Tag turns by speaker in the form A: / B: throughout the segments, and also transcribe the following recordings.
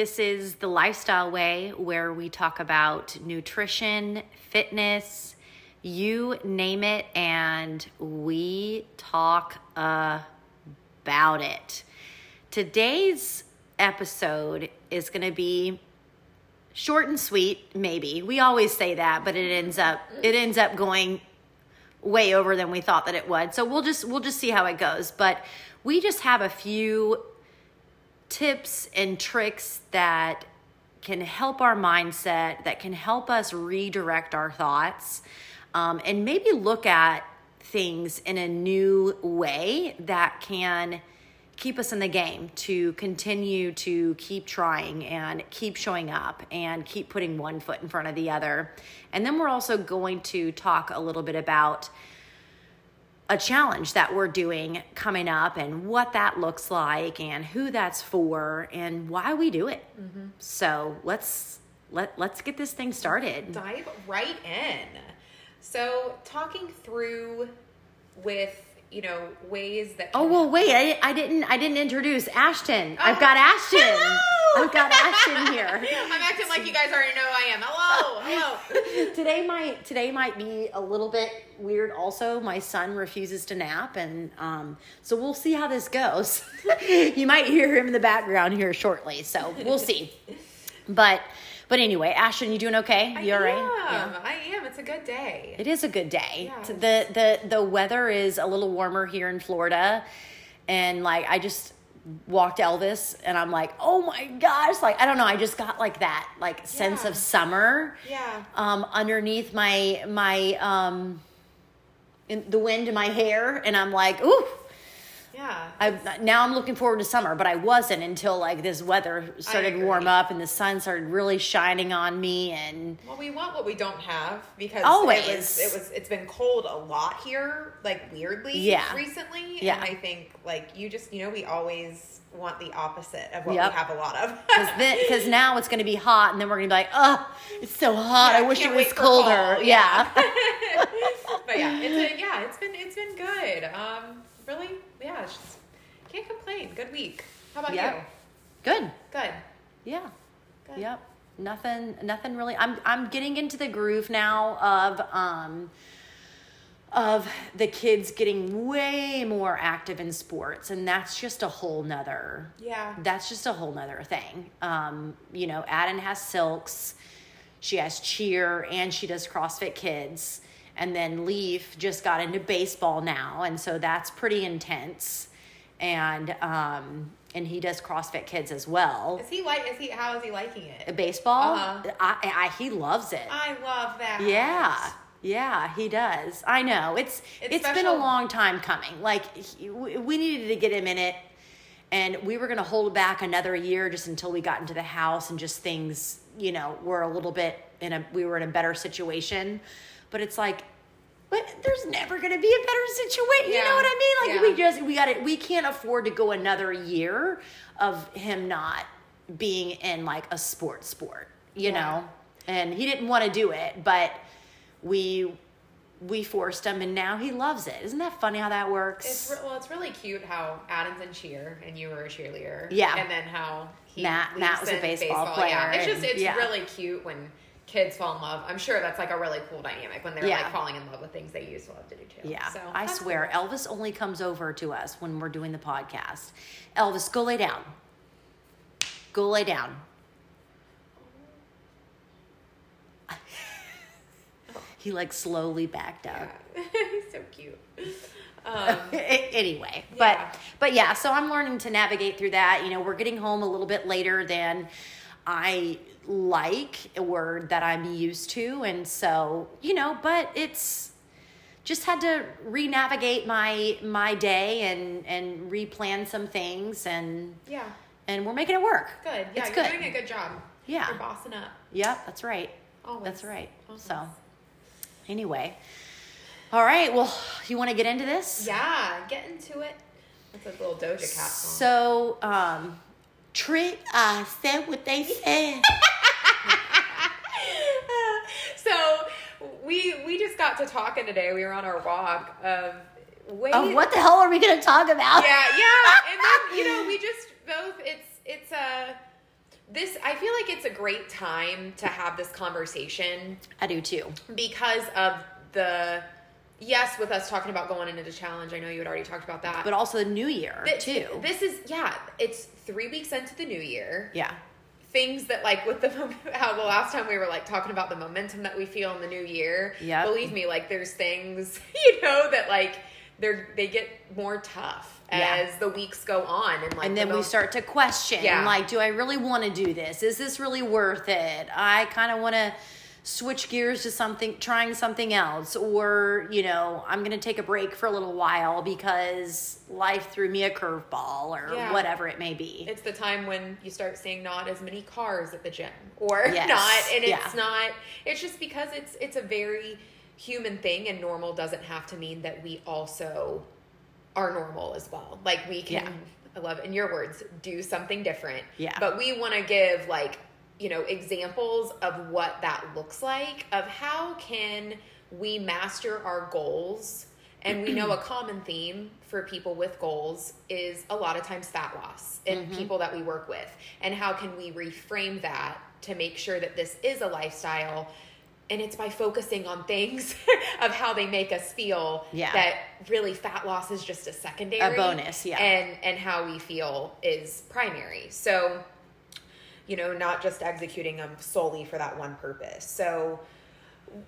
A: This is the lifestyle way where we talk about nutrition, fitness, you name it, and we talk about it. Today's episode is going to be short and sweet, maybe. We always say that, but it ends up it ends up going way over than we thought that it would. So we'll just we'll just see how it goes. But we just have a few tips and tricks that can help our mindset, that can help us redirect our thoughts, um, and maybe look at things in a new way that can keep us in the game to continue to keep trying and keep showing up and keep putting one foot in front of the other. And then we're also going to talk a little bit about a challenge that we're doing coming up and what that looks like and who that's for and why we do it. Mm-hmm. So let's let let's get this thing started.
B: Dive right in. So talking through with you know ways that.
A: Oh well, wait! I, I didn't I didn't introduce Ashton. Oh. I've got Ashton.
B: Hello!
A: I've got Ashton here.
B: I'm acting like you guys already know who I am. Hello, hello.
A: today might today might be a little bit weird. Also, my son refuses to nap, and um, so we'll see how this goes. you might hear him in the background here shortly, so we'll see. But but anyway, Ashton, you doing okay? You all right?
B: Yeah. I am. It's a good day.
A: It is a good day. Yeah. The the the weather is a little warmer here in Florida, and like I just walked Elvis and I'm like, oh my gosh, like I don't know, I just got like that like sense yeah. of summer.
B: Yeah.
A: Um, underneath my my um, in the wind in my hair, and I'm like, ooh,
B: yeah.
A: I now I'm looking forward to summer, but I wasn't until like this weather started warm up and the sun started really shining on me and
B: Well, we want what we don't have because
A: always
B: it was, it was it's been cold a lot here, like weirdly
A: yeah.
B: recently.
A: Yeah.
B: And I think like you just you know, we always want the opposite of what yep. we have a lot of.
A: Because now it's going to be hot, and then we're going to be like, oh, it's so hot. Yeah, I wish it was colder. Yeah.
B: yeah. but yeah, it's a, yeah, it's been it's been good. Um, really yeah, just can't complain. Good week. How about yep. you?
A: Good.
B: Good.
A: Yeah. Good. Yep. Nothing. Nothing really. I'm. I'm getting into the groove now of um of the kids getting way more active in sports and that's just a whole nother
B: yeah
A: that's just a whole nother thing um you know Aden has silks she has cheer and she does crossfit kids and then Leaf just got into baseball now, and so that's pretty intense. And um, and he does CrossFit Kids as well.
B: Is he like? Is he? How is he liking it?
A: Baseball. Uh-huh. I, I, he loves it.
B: I love that.
A: Yeah. Yeah, he does. I know. It's it's, it's been a long time coming. Like he, we needed to get him in it and we were going to hold back another year just until we got into the house and just things, you know, were a little bit in a we were in a better situation. But it's like but there's never going to be a better situation. Yeah. You know what I mean? Like yeah. we just we got it. We can't afford to go another year of him not being in like a sport sport. You yeah. know, and he didn't want to do it, but we we forced him, and now he loves it. Isn't that funny how that works?
B: It's re- well, it's really cute how Adam's in cheer and you were a cheerleader.
A: Yeah,
B: and then how
A: he Matt Matt was a baseball, baseball. player.
B: Yeah, it's just it's really cute when kids fall in love. I'm sure that's like a really cool dynamic when they're yeah. like falling in love with things they used to love to do too.
A: Yeah. So I swear, cool. Elvis only comes over to us when we're doing the podcast. Elvis, go lay down. Go lay down. he like slowly backed up.
B: Yeah. He's so cute. Um,
A: anyway, but yeah. but yeah, so I'm learning to navigate through that. You know, we're getting home a little bit later than I like a word that I'm used to. And so, you know, but it's just had to re-navigate my my day and and replan some things and
B: yeah
A: and we're making it work
B: good yeah it's you're good. doing a good job
A: yeah
B: you're bossing up
A: yep that's right
B: Always.
A: that's right Always. so anyway all right well you want to get into this
B: yeah get into it that's a little doja cat song.
A: so um trick I said what they said
B: so we we just got to talking today. We were on our walk of.
A: Of what the hell are we going to talk about?
B: Yeah, yeah. And then you know we just both it's it's a. Uh, this I feel like it's a great time to have this conversation
A: I do too.
B: because of the yes, with us talking about going into the challenge. I know you had already talked about that.
A: But also the new year
B: Th-
A: too.
B: This is yeah, it's three weeks into the new year.
A: yeah.
B: Things that like with the how the last time we were like talking about the momentum that we feel in the new year.
A: Yeah.
B: Believe me, like there's things you know that like they're they get more tough
A: Yeah.
B: as the weeks go on and like
A: and
B: the
A: then we start to question
B: Yeah.
A: like do i really want to do this is this really worth it i kind of want to switch gears to something trying something else or you know i'm going to take a break for a little while because life threw me a curveball or
B: Yeah.
A: whatever it may be
B: It's the time when you start seeing not as many cars at the gym or
A: Yes.
B: not and it's
A: Yeah.
B: not it's just because it's it's a very human thing and normal doesn't have to mean that we also are normal as well. Like we can
A: Yeah.
B: I love in your words, do something different.
A: Yeah.
B: But we want to give like, you know, examples of what that looks like of how can we master our goals and we know a common theme for people with goals is a lot of times fat loss in mm-hmm. people that we work with. And how can we reframe that to make sure that this is a lifestyle? And it's by focusing on things of how they make us feel
A: Yeah.
B: that really fat loss is just a secondary
A: A bonus, yeah.
B: and and how we feel is primary so you know not just executing them solely for that one purpose. So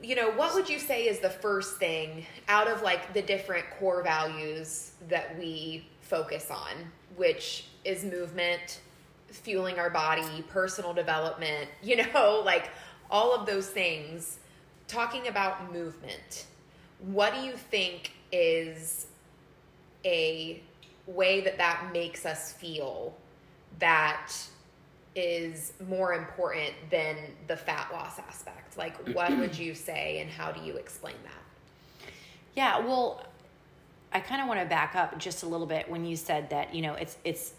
B: you know what would you say is the first thing out of like the different core values that we focus on which is movement fueling our body personal development you know like all of those things? Talking about movement what do you think is a way that that makes us feel that is more important than the fat loss aspect? Like what would you say and how do you explain that?
A: Yeah, well, I kind of want to back up just a little bit when you said that, you know, it's it's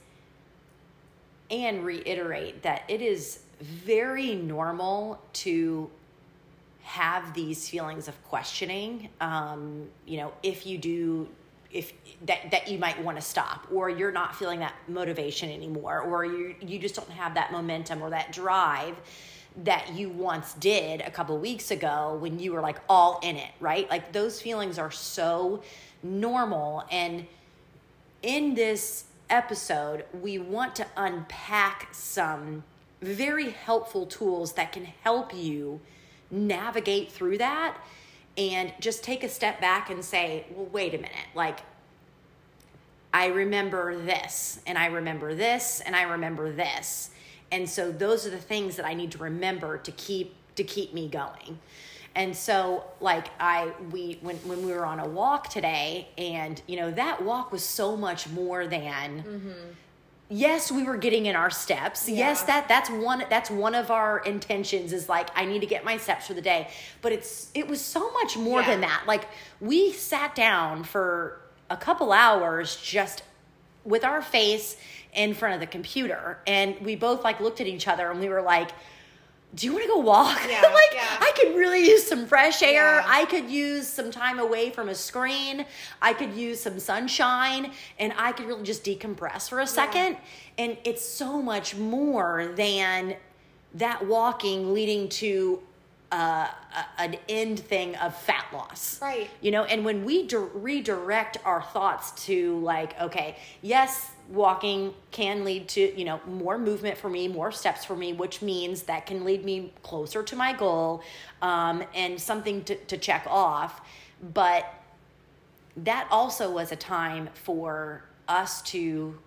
A: and reiterate that it is very normal to have these feelings of questioning. Um, you know if you do if that that you might want to stop or you're not feeling that motivation anymore or you you just don't have that momentum or that drive that you once did a couple weeks ago when you were like all in it right? Like those feelings are so normal and in this episode, we want to unpack some very helpful tools that can help you navigate through that and just take a step back and say, well, wait a minute. Like, I remember this, and I remember this, and I remember this. And so those are the things that I need to remember to keep to keep me going. And so like I we when when we were on a walk today and you know that walk was so much more than mm-hmm. Yes we were getting in our steps. Yes that that's one that's one of our intentions is like i need to get my steps for the day. But it's it was so much more
B: Yeah.
A: than that. Like we sat down for a couple hours just with our face in front of the computer. And we both like looked at each other and we were like do you want to go walk
B: Yeah,
A: like
B: yeah.
A: i could really use some fresh air
B: Yeah.
A: i could use some time away from a screen i could use some sunshine and i could really just decompress for a second and it's so much more than that walking leading to uh, a, an end thing of fat loss
B: Right.
A: you know and when we di- redirect our thoughts to like okay yes walking can lead to you know more movement for me more steps for me which means that can lead me closer to my goal um, and something to, to check off but that also was a time for us to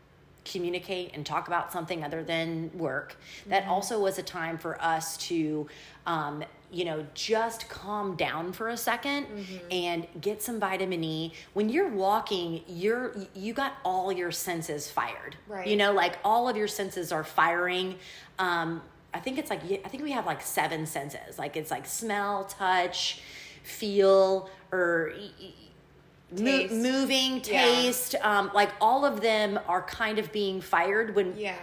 A: communicate and talk about something other than work. That also was a time for us to, um, you know, just calm down for a 2nd and get some vitamin E. When you're walking, you're you got all your senses fired.
B: Right.
A: You know, like all of your senses are firing. Um, I think it's like I think we have like seven senses. Like it's like smell, touch, feel, or y- mo-
B: Taste.
A: moving,
B: Yeah.
A: taste. Um, like all of them are kind of being fired when
B: yeah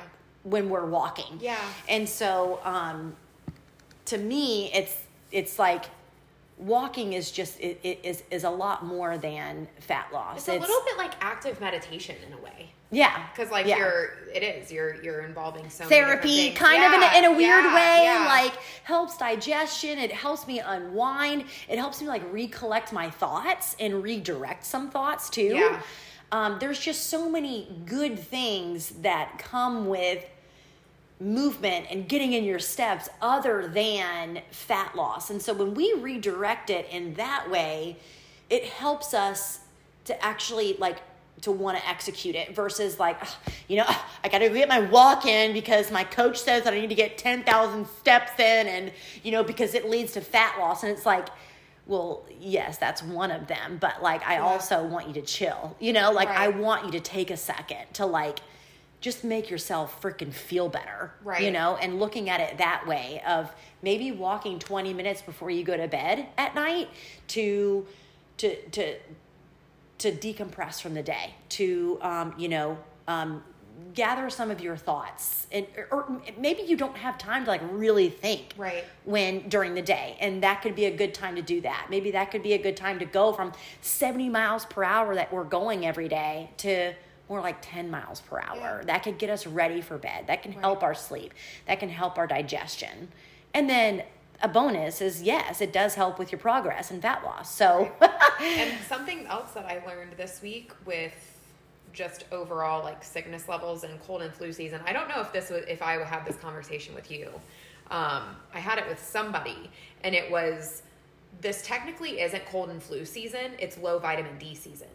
A: when we're walking.
B: Yeah.
A: And so um, to me, it's it's like walking is just it, it is is a lot more than fat loss.
B: It's a little bit like active meditation in a way.
A: yeah,
B: Because like
A: yeah.
B: you're, it is you're you're involving so
A: therapy kind of in a, in a weird
B: yeah,
A: way
B: yeah.
A: like helps digestion it helps me unwind it helps me like recollect my thoughts and redirect some thoughts too
B: Yeah.
A: um, there's just so many good things that come with movement and getting in your steps other than fat loss. And so when we redirect it in that way it helps us to actually like to want to execute it versus like you know i gotta get my walk in because my coach says that i need to get 10000 steps in and you know because it leads to fat loss. And it's like well yes that's one of them but like i also want you to chill. You know like i want you to take a second to like just make yourself freaking feel better
B: Right.
A: you know and looking at it that way of maybe walking 20 minutes before you go to bed at night to to to to decompress from the day to um, you know um, gather some of your thoughts and or maybe you don't have time to like really think
B: Right.
A: when during the day and that could be a good time to do that maybe that could be a good time to go from 70 miles per hour that we're going every day to more like 10 miles per hour
B: Yeah.
A: that could get us ready for bed that can
B: Right.
A: help our sleep that can help our digestion and then a bonus is yes it does help with your progress and fat loss so
B: and something else that I learned this week with just overall like sickness levels and cold and flu season. I don't know if this was if I would have this conversation with you. Um, I had it with somebody, and it was this technically isn't cold and flu season. It's low vitamin D season.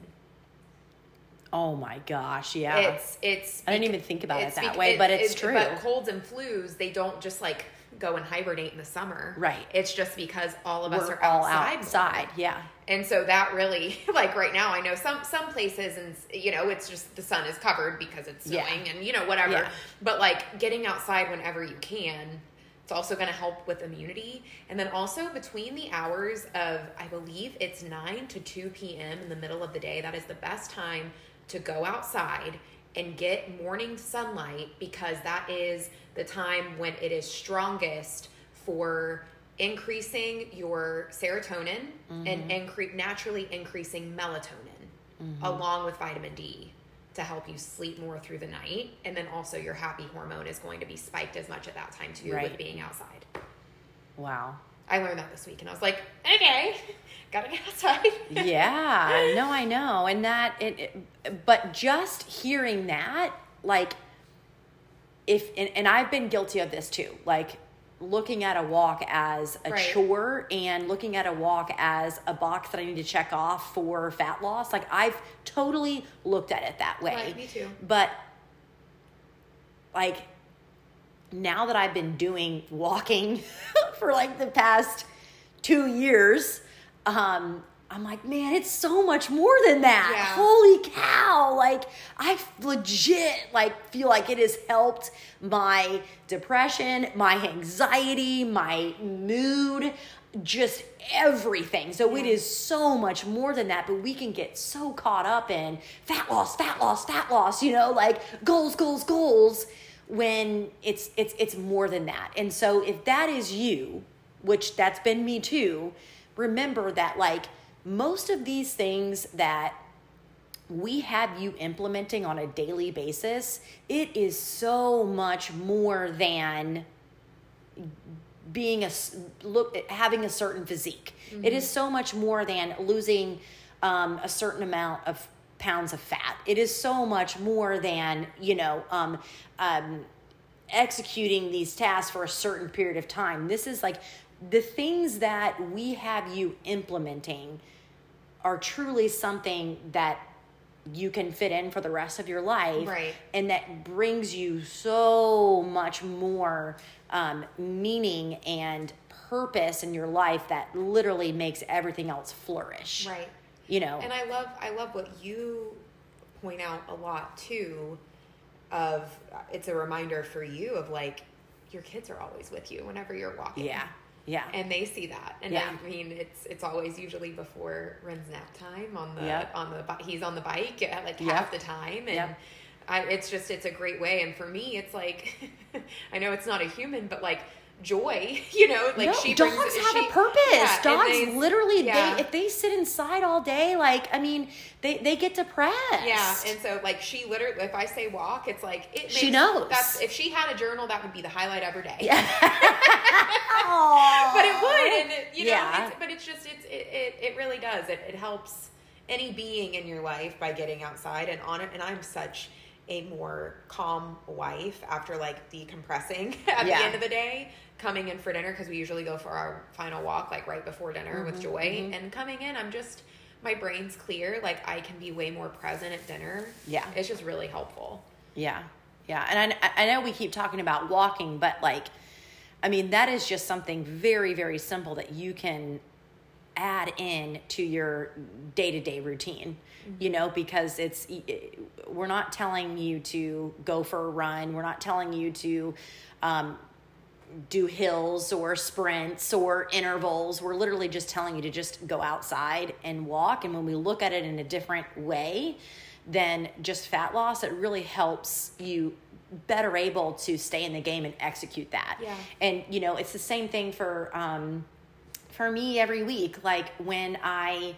A: Oh my gosh yeah
B: It's it's.
A: I didn't even think about it that way,
B: it-
A: but it's
B: it-
A: true.
B: But colds and flus, they don't just like go and hibernate in the summer. Right. It's just because all of us are
A: all
B: outside.
A: outside yeah
B: And so that really, like right now, I know some some places, and you know, it's just the sun is covered because it's
A: Yeah.
B: snowing, and you know, whatever.
A: Yeah.
B: But like getting outside whenever you can, it's also going to help with immunity. And then also between the hours of, I believe it's nine to two p.m. in the middle of the day, that is the best time to go outside and get morning sunlight because that is the time when it is strongest for increasing your serotonin and mm-hmm. incre- naturally increasing melatonin mm-hmm. along with vitamin D to help you sleep more through the night and then also your happy hormone is going to be spiked as much at that time too
A: Right.
B: with being outside.
A: wow
B: I learned that this week and I was like, okay, gotta get outside.
A: yeah no i know and that it, it but just hearing that like if and, and i've been guilty of this too like looking at a walk as a
B: Right.
A: chore and looking at a walk as a box that i need to check off for fat loss like i've totally looked at it that way
B: Right, me too.
A: but like now that I've been doing walking for like the past two years, um, I'm like, man, it's so much more than that.
B: Yeah.
A: Holy cow. Like, I legit like feel like it has helped my depression, my anxiety, my mood, just everything. So it is so much more than that, but we can get so caught up in fat loss, fat loss, fat loss, you know, like goals, goals, goals when it's it's it's more than that. And so if that is you, which that's been me too, remember that like most of these things that we have you implementing on a daily basis, it is so much more than being a look having a certain physique. It is so much more than losing um, a certain amount of pounds of fat. It is so much more than you know um, um, executing these tasks for a certain period of time. This is like the things that we have you implementing are truly something that you can fit in for the rest of your life
B: Right.
A: and that brings you so much more um, meaning and purpose in your life that literally makes everything else flourish
B: Right.
A: You know
B: And I love I love what you point out a lot too of it's a reminder for you of like your kids are always with you whenever you're walking.
A: yeah yeah
B: And they see that. And
A: Yeah.
B: I mean it's it's always usually before Ren's nap time on the
A: Yep.
B: on the he's on the bike at like
A: Yep.
B: half the time and
A: Yep.
B: I, it's just it's a great way and for me it's like I know it's not a human but like joy. You know, like
A: no,
B: she
A: dogs
B: brings,
A: have
B: she,
A: a purpose.
B: yeah,
A: dogs
B: they-
A: literally,
B: yeah.
A: they if they sit inside all day, like I mean, they they get depressed.
B: Yeah, and so like she literally, if I say walk, it's like it. Makes,
A: She knows.
B: That's if she had a journal, that would be the highlight of her day.
A: yeah.
B: but it would, and it, you know,
A: Yeah.
B: it's, but it's just it's it, it it really does. It it helps any being in your life by getting outside and on it. And I'm such a more calm wife after like decompressing at
A: Yeah.
B: the end of the day. Coming in for dinner because we usually go for our final walk like right before dinner with
A: Mm-hmm,
B: Joy, and coming in, I'm just my brain's clear. Like I can be way more present at dinner.
A: Yeah.
B: it's just really helpful.
A: Yeah, yeah, and I, I know we keep talking about walking, but like, I mean, that is just something very, very simple that you can add in to your day to day routine. You know, because it's we're not telling you to go for a run. We're not telling you to um, do hills or sprints or intervals. We're literally just telling you to just go outside and walk. And when we look at it in a different way than just fat loss, it really helps you better able to stay in the game and execute that.
B: Yeah.
A: And you know, it's the same thing for um for me every week. Like when I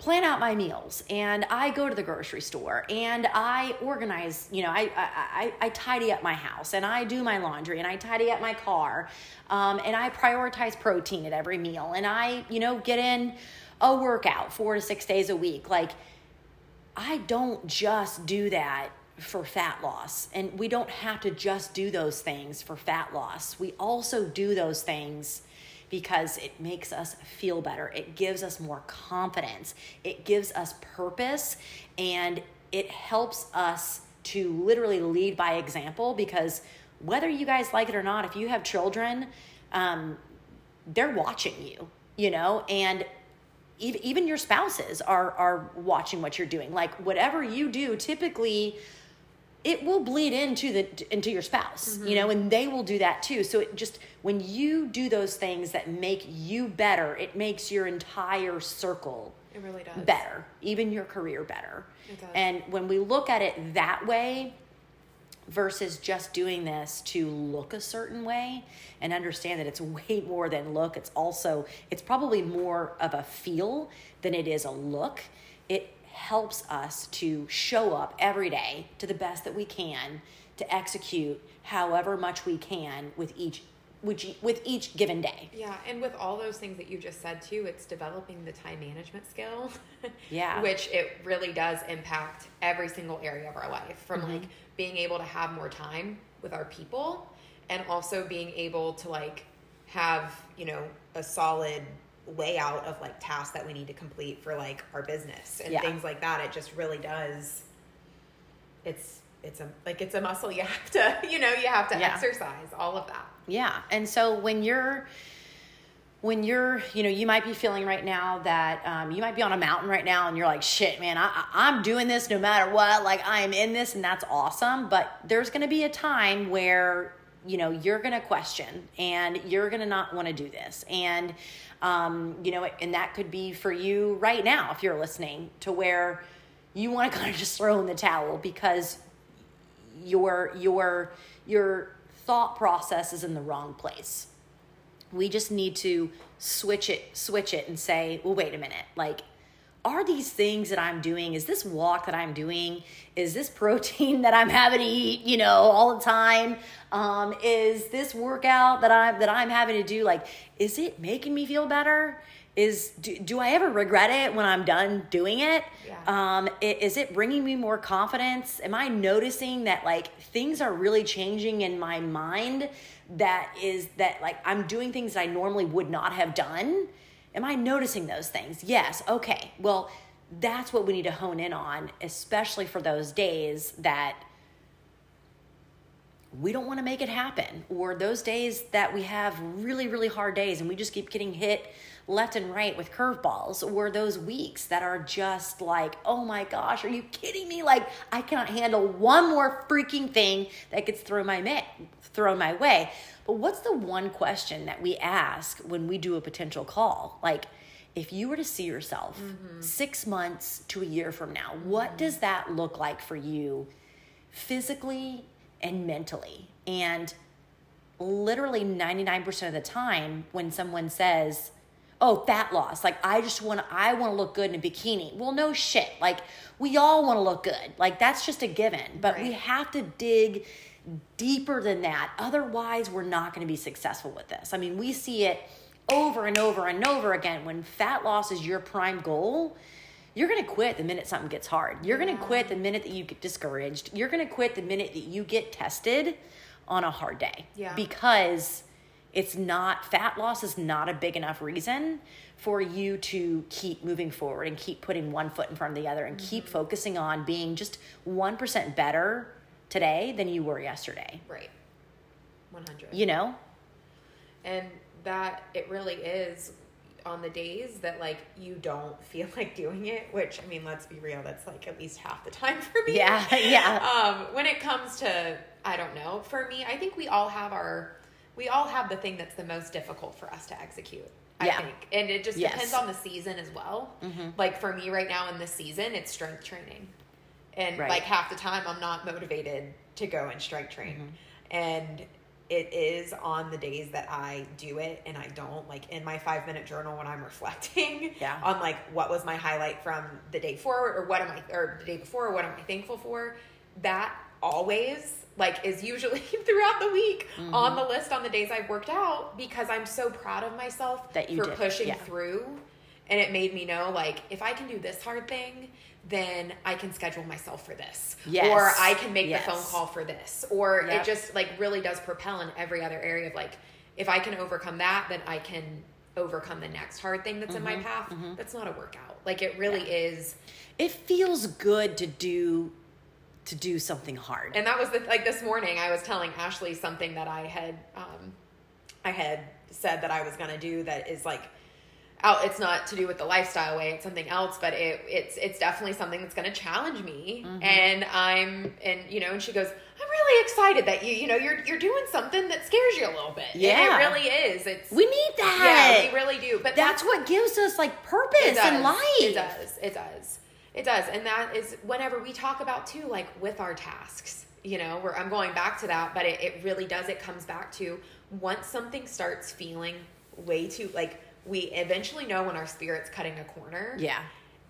A: plan out my meals and I go to the grocery store and I organize, you know, I, I, I, I tidy up my house and I do my laundry and I tidy up my car um, and I prioritize protein at every meal and I, you know, get in a workout four to six days a week. Like, I don't just do that for fat loss. And we don't have to just do those things for fat loss. We also do those things because it makes us feel better. It gives us more confidence. It gives us purpose and it helps us to literally lead by example because whether you guys like it or not, if you have children, um, they're watching you, you know, and even your spouses are are watching what you're doing. Like whatever you do, typically it will bleed into the into your spouse, you mm-hmm. know, and they will do that too. So it just when you do those things that make you better, it makes your entire circle
B: It really does.
A: better, even your career better.
B: It does.
A: And when we look at it that way versus just doing this to look a certain way and understand that it's way more than look, it's also it's probably more of a feel than it is a look. It helps us to show up every day to the best that we can to execute however much we can with each with, with each given day.
B: Yeah, and with all those things that you just said too, it's developing the time management skill.
A: Yeah.
B: Which it really does impact every single area of our life from mm-hmm. like being able to have more time with our people and also being able to like have, you know, a solid layout of like tasks that we need to complete for like our business and
A: Yeah.
B: things like that. It just really does it's it's a like it's a muscle you have to, you know, you have to
A: Yeah.
B: exercise all of that.
A: Yeah. And so when you're when you're, you know, you might be feeling right now that um, you might be on a mountain right now and you're like, shit, man, I, I- I'm doing this no matter what. Like, I am in this and that's awesome. But there's going to be a time where, you know, you're going to question and you're going to not want to do this. And, um, you know, and that could be for you right now if you're listening to where you want to kind of just throw in the towel because your your your thought process is in the wrong place. We just need to switch it switch it and say well wait a minute like are these things that i'm doing is this walk that i'm doing is this protein that i'm having to eat you know all the time um, is this workout that i'm that i'm having to do like is it making me feel better is do, do i ever regret it when i'm done doing it
B: Yeah.
A: um, is it bringing me more confidence? Am I noticing that like things are really changing in my mind? That is that like I'm doing things I normally would not have done. Am I noticing those things? Yes. Okay. Well, that's what we need to hone in on, especially for those days that we don't want to make it happen or those days that we have really really hard days and we just keep getting hit left and right with curveballs or those weeks that are just like oh my gosh are you kidding me? Like i cannot handle one more freaking thing that gets thrown my ma- thrown my way. But what's the one question that we ask when we do a potential call? Like if you were to see yourself mm-hmm. six months to a year from now what mm-hmm. does that look like for you physically and mentally. And literally 99% of the time when someone says, "Oh, fat loss." Like I just want i want to look good in a bikini. Well, no shit. Like we all want to look good. Like that's just a given. But we have to dig deeper than that. Otherwise, we're not going to be successful with this. I mean, we see it over and over and over again when fat loss is your prime goal. You're going to quit the minute something gets hard. You're going to quit the minute that you get discouraged. You're going to quit the minute that you get tested on a hard day.
B: Yeah.
A: Because it's not fat loss is not a big enough reason for you to keep moving forward and keep putting one foot in front of the other and keep
B: Mm-hmm.
A: focusing on being just 1% better today than you were yesterday.
B: Right. 100.
A: You know?
B: And that it really is on the days that like you don't feel like doing it, which I mean, let's be real, that's like at least half the time for me.
A: Yeah, yeah.
B: Um, when it comes to I don't know, for me, I think we all have our we all have the thing that's the most difficult for us to execute. I
A: Yeah.
B: think. And it just
A: Yes.
B: depends on the season as well.
A: Mm-hmm.
B: Like for me right now in this season, it's strength training. And
A: Right.
B: like half the time I'm not motivated to go and strength train.
A: Mm-hmm.
B: And it is on the days that I do it and I don't like in my 5 minute journal when I'm reflecting
A: Yeah.
B: on like what was my highlight from the day forward or what am I or the day before or what am I thankful for that always like is usually throughout the week
A: Mm-hmm.
B: on the list on the days I've worked out because I'm so proud of myself
A: That you
B: for
A: did
B: pushing
A: yeah.
B: through and it made me know like if I can do this hard thing then I can schedule myself for this
A: Yes.
B: or I can make
A: Yes.
B: the phone call for this or
A: Yep.
B: it just like really does propel in every other area of like if I can overcome that then I can overcome the next hard thing that's in
A: Mm-hmm.
B: my path that's not a workout like it really is
A: It feels good to do to do something hard.
B: and that was the like this morning I was telling Ashley something that I had um I had said that I was going to do that is like out it's not to do with the lifestyle way it's something else but it it's it's definitely something that's going to challenge me
A: Mm-hmm.
B: and I'm and you know and she goes I'm really excited that you you know you're you're doing something that scares you a little bit And
A: Yeah.
B: it really is it's
A: we need that.
B: yeah we really do but
A: That's what gives us like purpose in life.
B: It does. It does. It does. And that is whenever we talk about too, like with our tasks, you know, where I'm going back to that, but it, it really does. It comes back to once something starts feeling way too, like we eventually know when our spirit's cutting a corner.
A: Yeah.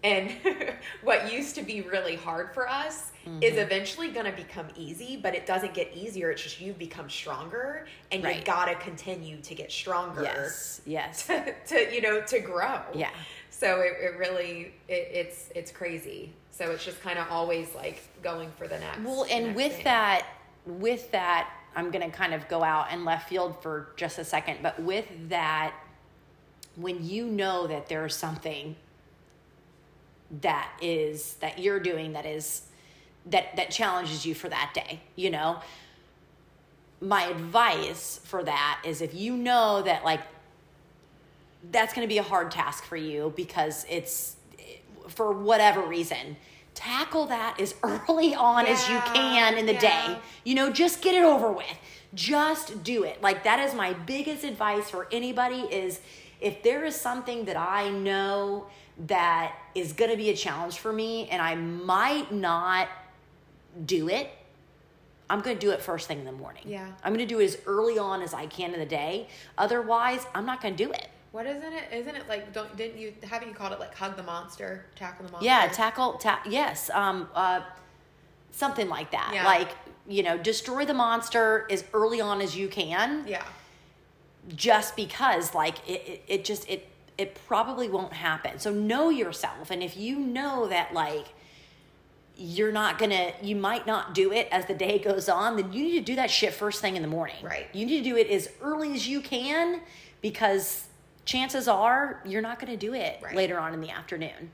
B: And what used to be really hard for us is mm-hmm. eventually going to become easy, but it doesn't get easier. It's just you become stronger and you got to continue to get stronger
A: Yes. Yes.
B: to, you know, to grow.
A: Yeah.
B: So it, it really it, it's it's crazy. So it's just kind of always like going for the next.
A: Well, and
B: next
A: with
B: thing.
A: that, with that, I'm going to kind of go out and left field for just a second. But with that, when you know that there's something that is that you're doing that is that that challenges you for that day, you know, my advice for that is if you know that like that's going to be a hard task for you because it's for whatever reason. Tackle that as early on as you can in the
B: yeah.
A: day. You know just get it over with. Just do it. Like that is my biggest advice for anybody is if there is something that i know that is going to be a challenge for me and i might not do it i'm going to do it first thing in the morning.
B: Yeah.
A: i'm going to do it as early on as i can in the day. Otherwise i'm not going to do it
B: what isn't it? Isn't it like don't didn't you haven't you called it like hug the monster, tackle the monster?
A: Yeah, tackle, ta- yes, um, uh, something like that.
B: Yeah.
A: Like, you know, destroy the monster as early on as you can,
B: yeah,
A: just because, like, it, it, it just, it, it probably won't happen. So know yourself. And if you know that, like, you're not gonna, you might not do it as the day goes on, then you need to do that shit first thing in the morning.
B: Right.
A: You need to do it as early as you can because chances are you're not gonna do it
B: Right.
A: later on in the afternoon.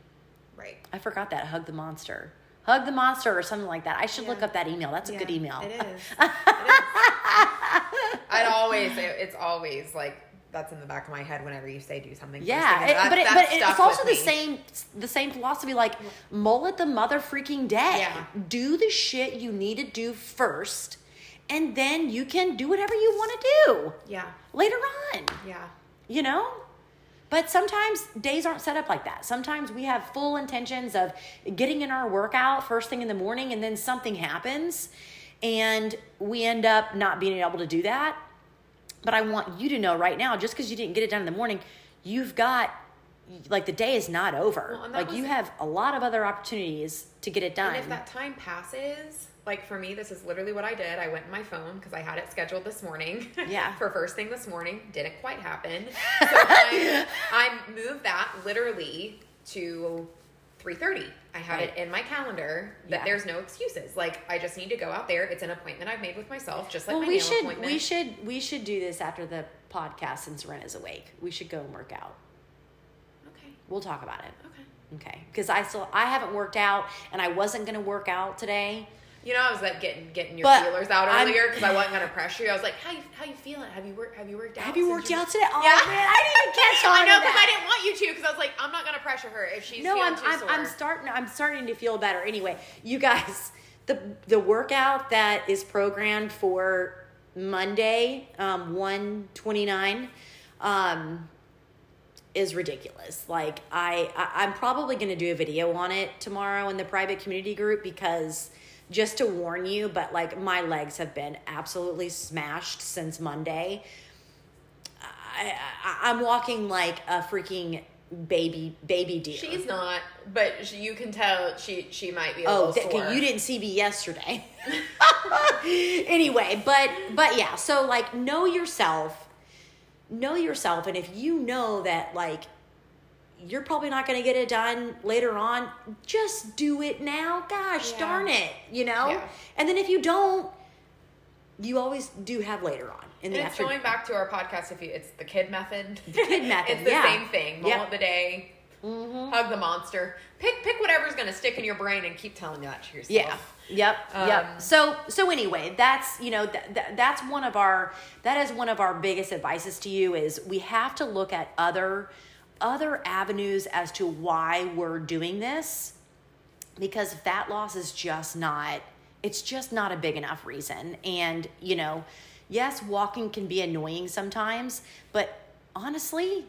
B: right.
A: I forgot that. Hug the monster. Hug the monster or something like that. I should look up that email. That's a
B: Yeah,
A: good email.
B: It is. It is. I'd always it, it's always like that's in the back of my head whenever you say do something.
A: Yeah, it-
B: that-
A: but it, but it's also the
B: me.
A: same the same philosophy. Like mullet the mother freaking day.
B: Yeah.
A: Do the shit you need to do first, and then you can do whatever you want to do
B: Yeah,
A: later on.
B: yeah,
A: you know but sometimes days aren't set up like that sometimes we have full intentions of getting in our workout first thing in the morning and then something happens and we end up not being able to do that But I want you to know right now, just because you didn't get it done in the morning, you've got like the day is not over.
B: Well,
A: like
B: was-
A: you have a lot of other opportunities to get it done.
B: And if that time passes, like for me, this is literally what I did. I went in my phone because I had it scheduled this morning.
A: Yeah.
B: for first thing this morning. Didn't quite happen. So I, I moved that literally to 3.30. I had
A: Right.
B: it in my calendar that
A: Yeah.
B: there's no excuses. Like I just need to go out there. It's an appointment I've made with myself, just like
A: well,
B: my
A: we should
B: appointment.
A: we should we should do this after the podcast since Ren is awake. We should go and work out.
B: Okay.
A: We'll talk about it.
B: Okay.
A: Okay, because I still I haven't worked out and I wasn't gonna work out today.
B: You know, I was like getting getting your
A: But
B: feelers out earlier because I wasn't gonna pressure you. I was like, "How you how you feeling? Have you worked Have you worked out?
A: Have you worked out today? Oh
B: Yeah.
A: man, I didn't even catch on.
B: I know because. I didn't want you to because I was like, I'm not gonna pressure her if she's
A: no, I'm
B: too
A: I'm. I'm starting I'm starting to feel better. Anyway, you guys, the the workout that is programmed for Monday, um, one twenty nine, um, is ridiculous. Like I, I I'm probably going to do a video on it tomorrow in the private community group because just to warn you, but like my legs have been absolutely smashed since Monday. I, I I'm walking like a freaking baby baby deer.
B: She's not, but she, you can tell she she might be a
A: Oh, th- you didn't see me yesterday. anyway, but but yeah, so like know yourself, know yourself, and if you know that like you're probably not going to get it done later on, just do it now. Gosh
B: Yeah.
A: darn it, you know.
B: Yeah.
A: And then if you don't, you always do have later on in
B: And
A: the
B: it's going back to our podcast. If you, it's the kid method,
A: The kid method,
B: it's the
A: yeah.
B: same thing. Moment
A: Yep.
B: of the day, hug the monster. Pick pick whatever's going to stick in your brain and keep telling that to yourself.
A: Yeah. Yep.
B: Um,
A: yep. So so anyway, that's you know th- th- that's one of our that is one of our biggest advices to you is we have to look at other other avenues as to why we're doing this because fat loss is just not it's just not a big enough reason. And you know yes walking can be annoying sometimes but honestly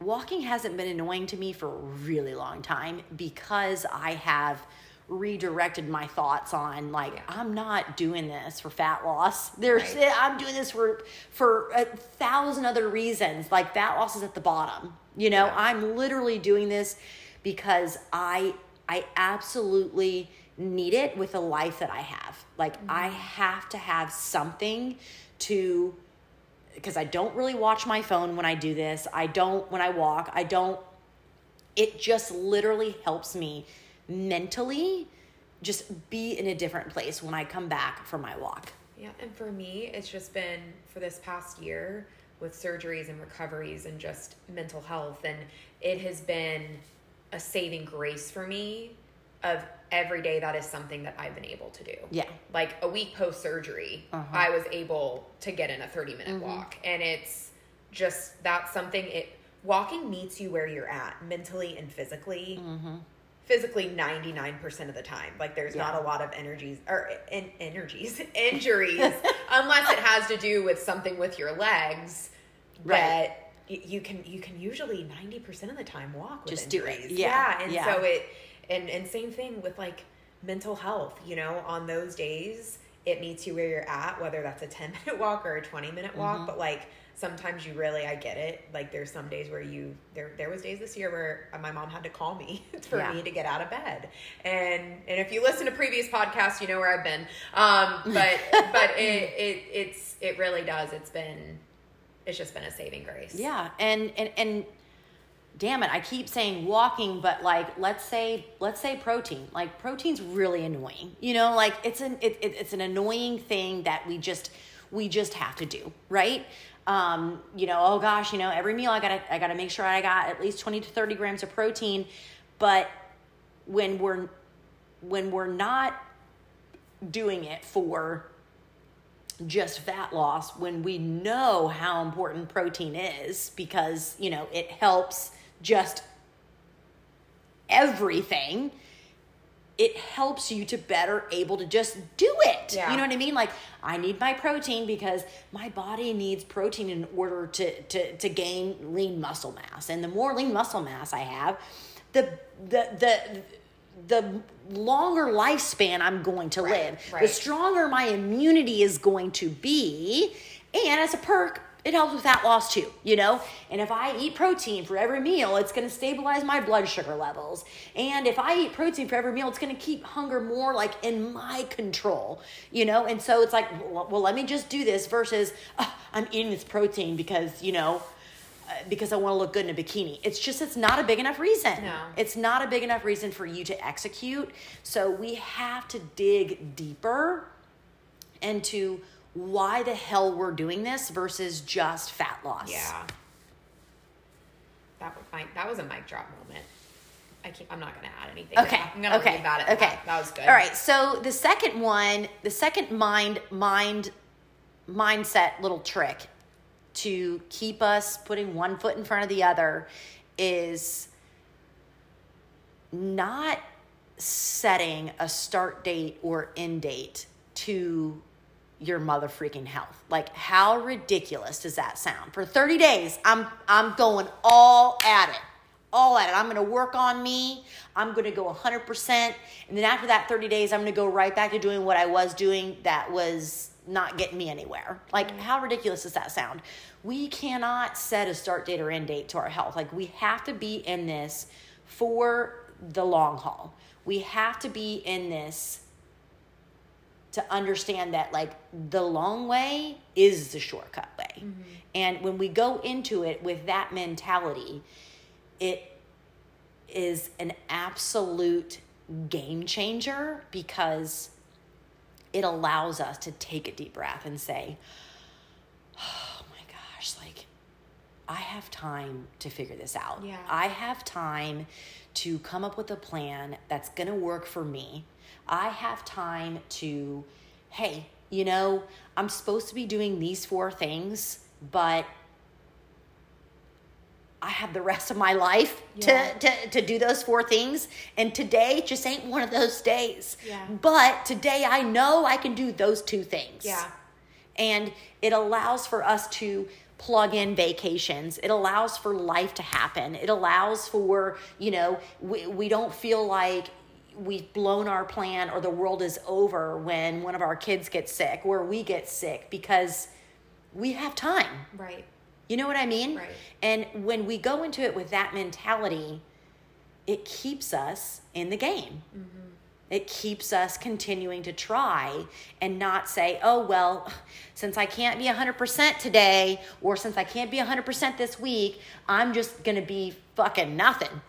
A: walking hasn't been annoying to me for a really long time because I have redirected my thoughts on like
B: Yeah.
A: I'm not doing this for fat loss. There's
B: Right.
A: Eh, I'm doing this for for a thousand other reasons. Like fat loss is at the bottom. You know,
B: Yeah.
A: I'm literally doing this because I I absolutely need it with the life that I have. Like I mm-hmm. have to have something to because I don't really watch my phone when I do this. I don't when I walk. I don't it just literally helps me mentally just be in a different place when I come back from my walk.
B: Yeah, and for me, it's just been for this past year with surgeries and recoveries and just mental health, and it has been a saving grace for me of every day that is something that I've been able to do.
A: Yeah.
B: Like a week post surgery,
A: Uh-huh.
B: I was able to get in a 30 minute
A: Mm-hmm.
B: walk, and it's just that's something it walking meets you where you're at mentally and physically physically 99% of the time like there's not a lot of energies or in, energies injuries unless it has to do with something with your legs
A: Right.
B: that you can you can usually 90% of the time walk with
A: Just do it.
B: injuries.
A: Yeah,
B: and
A: yeah.
B: so it and and same thing with like mental health you know on those days it meets you where you're at whether that's a 10 minute walk or a 20 minute walk
A: Mm-hmm.
B: but like sometimes you really i get it like there's some days where you there there was days this year where my mom had to call me for
A: Yeah.
B: me to get out of bed and and if you listen to previous podcasts you know where i've been um but but it it it's it really does it's been it's just been a saving grace
A: Yeah, and and and damn it, I keep saying walking, but like let's say let's say protein. Like protein's really annoying. You know, like it's an it, it, it's an annoying thing that we just we just have to do, right? Um, you know, oh gosh, you know, every meal I gotta I gotta make sure I got at least twenty to thirty grams of protein, but when we're when we're not doing it for just fat loss when we know how important protein is because you know it helps just everything it helps you to better able to just do it
B: Yeah.
A: you know what i mean like i need my protein because my body needs protein in order to to to gain lean muscle mass and the more lean muscle mass i have the the the the longer lifespan I'm going to
B: Right,
A: live, the stronger my immunity is going to be. And as a perk, it helps with fat loss too, you know? And if I eat protein for every meal, it's gonna stabilize my blood sugar levels. And if I eat protein for every meal, it's gonna keep hunger more like in my control, you know? And so it's like, well, well, let me just do this versus "Ah, I'm eating this protein because, you know, uh, because I want to look good in a bikini. It's just it's not a big enough reason.
B: No.
A: It's not a big enough reason for you to execute. So we have to dig deeper into why the hell we're doing this versus just fat loss.
B: Yeah. That was my, that was a mic drop moment. I can't, I'm not going to add anything.
A: Okay.
B: I'm going to
A: okay.
B: leave that at
A: okay.
B: that. That was good.
A: All right. So the second one, the second mind mind mindset little trick to keep us putting one foot in front of the other is not setting a start date or end date to your mother freaking health. Like how ridiculous does that sound? For 30 days, I'm I'm going all at it. All at it. I'm going to work on me. I'm going to go 100%. And then after that 30 days, I'm going to go right back to doing what I was doing that was not getting me anywhere. Like mm. how ridiculous does that sound? We cannot set a start date or end date to our health. Like we have to be in this for the long haul. We have to be in this to understand that like the long way is the shortcut way. Mm-hmm. And when we go into it with that mentality, it is an absolute game changer because it allows us to take a deep breath and say, "Oh my gosh, like I have time to figure this out.
B: Yeah.
A: I have time to come up with a plan that's going to work for me. I have time to, hey, you know, I'm supposed to be doing these four things, but I have the rest of my life
B: Yeah.
A: to, to, to do those four things. And today just ain't one of those days.
B: Yeah.
A: But today I know I can do those two things.
B: Yeah.
A: And it allows for us to plug in vacations. It allows for life to happen. It allows for, you know, we, we don't feel like we've blown our plan or the world is over when one of our kids gets sick or we get sick because we have time.
B: Right.
A: You know what I mean?
B: Right.
A: And when we go into it with that mentality, it keeps us in the game. Mm-hmm. It keeps us continuing to try and not say, oh, well, since I can't be 100% today or since I can't be 100% this week, I'm just going to be fucking nothing.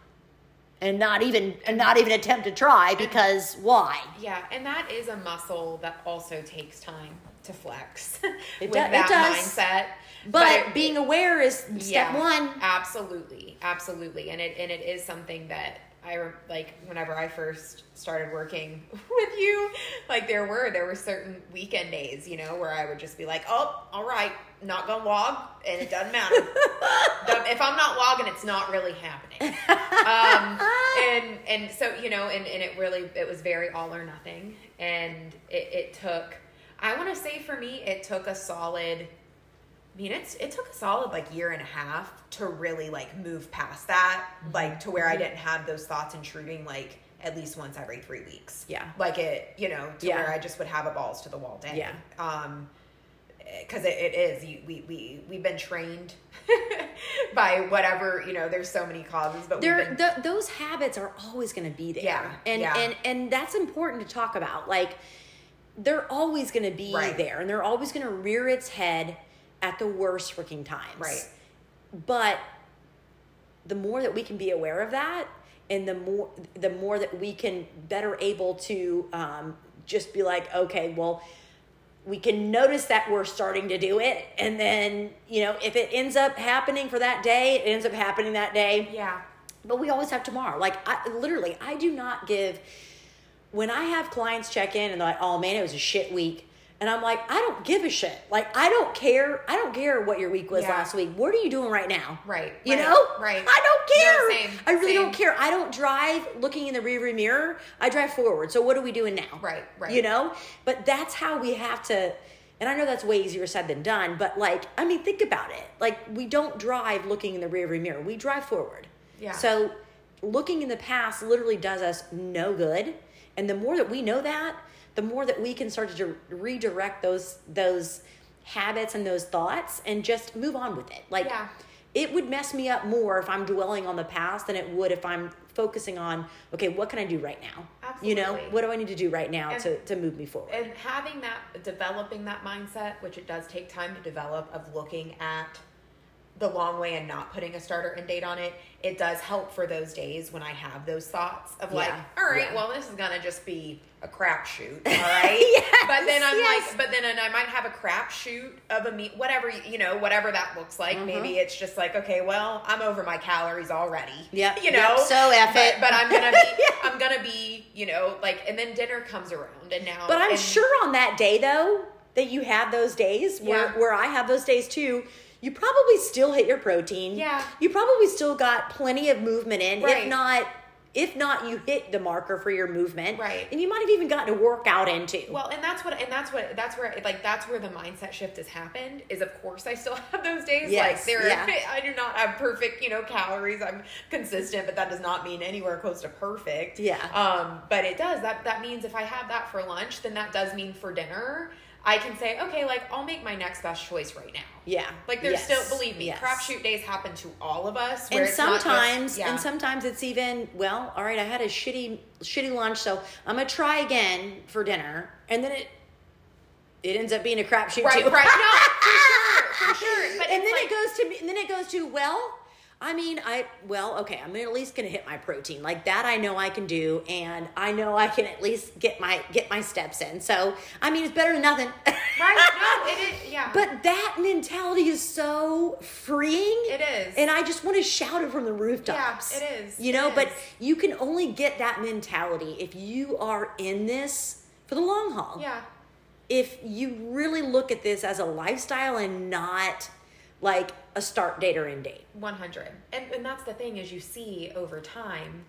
A: And not even and not even attempt to try because why?
B: Yeah, and that is a muscle that also takes time to flex
A: It
B: with
A: do- it does.
B: mindset.
A: But,
B: it-
A: being aware is step one.
B: Absolutely, absolutely, and it and it is something that I like. Whenever I first started working with you, like there were there were certain weekend days, you know, where I would just be like, "Oh, all right, not gonna log, and it doesn't matter. If I'm not logging, it's not really happening." um, and and so you know, and and it really it was very all or nothing, and it, it took. I want to say for me, it took a solid. I mean, it's it took a solid like year and a half to really like move past that, like to where I didn't have those thoughts intruding like at least once every three weeks.
A: Yeah.
B: like it, you know, to
A: Yeah.
B: where I just would have a balls to the wall day.
A: Yeah.
B: Um, because it, it is you, we we we've been trained by whatever you know. There's so many causes, but
A: there
B: been,
A: th- those habits are always going to be there
B: Yeah,
A: and
B: yeah.
A: and and that's important to talk about like they're always going to be
B: Right.
A: there and they're always going to rear its head at the worst freaking times.
B: Right.
A: but the more that we can be aware of that and the more the more that we can better able to um, just be like okay well we can notice that we're starting to do it. And then you know if it ends up happening for that day it ends up happening that day.
B: Yeah,
A: but we always have tomorrow. Like I literally, I do not give when I have clients check in and they're like, "Oh man, it was a shit week," and I'm like, "I don't give a shit. Like I don't care. I don't care what your week was
B: Yeah.
A: last week. What are you doing right now?
B: Right,
A: You
B: right,
A: know?
B: right.
A: I don't care.
B: No, same,
A: I really
B: same.
A: don't care. I don't drive looking in the rearview mirror. I drive forward. So what are we doing now?
B: Right, right.
A: You know? But that's how we have to. And I know that's way easier said than done, but like, I mean, think about it. Like, we don't drive looking in the rearview mirror. We drive forward.
B: Yeah.
A: So looking in the past literally does us no good. And the more that we know that, the more that we can start to redirect those those habits and those thoughts and just move on with it. Like
B: Yeah.
A: it would mess me up more if I'm dwelling on the past than it would if I'm focusing on okay, what can I do right now? Absolutely. You know, what do I need to do right now
B: And-
A: to to move me forward?
B: and having that developing that mindset which it does take time to develop of looking at the long way and not putting a starter and date on it it does help for those days when i have those thoughts of like
A: Yeah,
B: all right
A: yeah.
B: well this is gonna just be a crapshoot all right
A: Yes,
B: but then i'm
A: yes.
B: like but then and i might have a crapshoot of a meet whatever you know whatever that looks like
A: Mm-hmm.
B: maybe it's just like okay well i'm over my calories already
A: Yeah,
B: you
A: yep,
B: know
A: so F
B: but,
A: it.
B: but i'm gonna be i'm gonna be you know like and then dinner comes around and now
A: But I'm
B: and-
A: sure on that day though that you have those days where
B: Yeah.
A: where I have those days too. You probably still hit your protein.
B: Yeah.
A: You probably still got plenty of movement in.
B: Right.
A: If not, if not, you hit the marker for your movement.
B: Right.
A: And you might have even gotten a workout into.
B: Well, and that's what, and that's what, that's where, like, that's where the mindset shift has happened. Is of course I still have those days.
A: Yes,
B: like there,
A: yeah.
B: I do not have perfect, you know, calories. I'm consistent, but that does not mean anywhere close to perfect.
A: Yeah.
B: Um, but it does. That that means if I have that for lunch, then that does mean for dinner. I can say, okay, like I'll make my next best choice right now.
A: yeah.
B: Like there's
A: Yes.
B: still, believe me,
A: Yes.
B: crapshoot days happen to all of us. where
A: and
B: it's not just-
A: sometimes
B: yeah.
A: and sometimes it's even well all right i had a shitty shitty lunch so i'm gonna try again for dinner and then it it ends up being a crapshoot
B: right,
A: too.
B: right, no, for sure, for sure. But
A: and then
B: like,
A: it goes to me and then it goes to well i mean i well okay i'm at least gonna hit my protein like that i know i can do and i know i can at least get my get my steps in so i mean it's better than nothing
B: right, no, it is, yeah.
A: but that mentality is so freeing
B: It is.
A: and i just want to shout it from the rooftops
B: Yeah, it is.
A: you know
B: It
A: but you can only get that mentality if you are in this for the long haul
B: yeah.
A: if you really look at this as a lifestyle and not like a start date or end date.
B: 100 and, and that's the thing is you see over time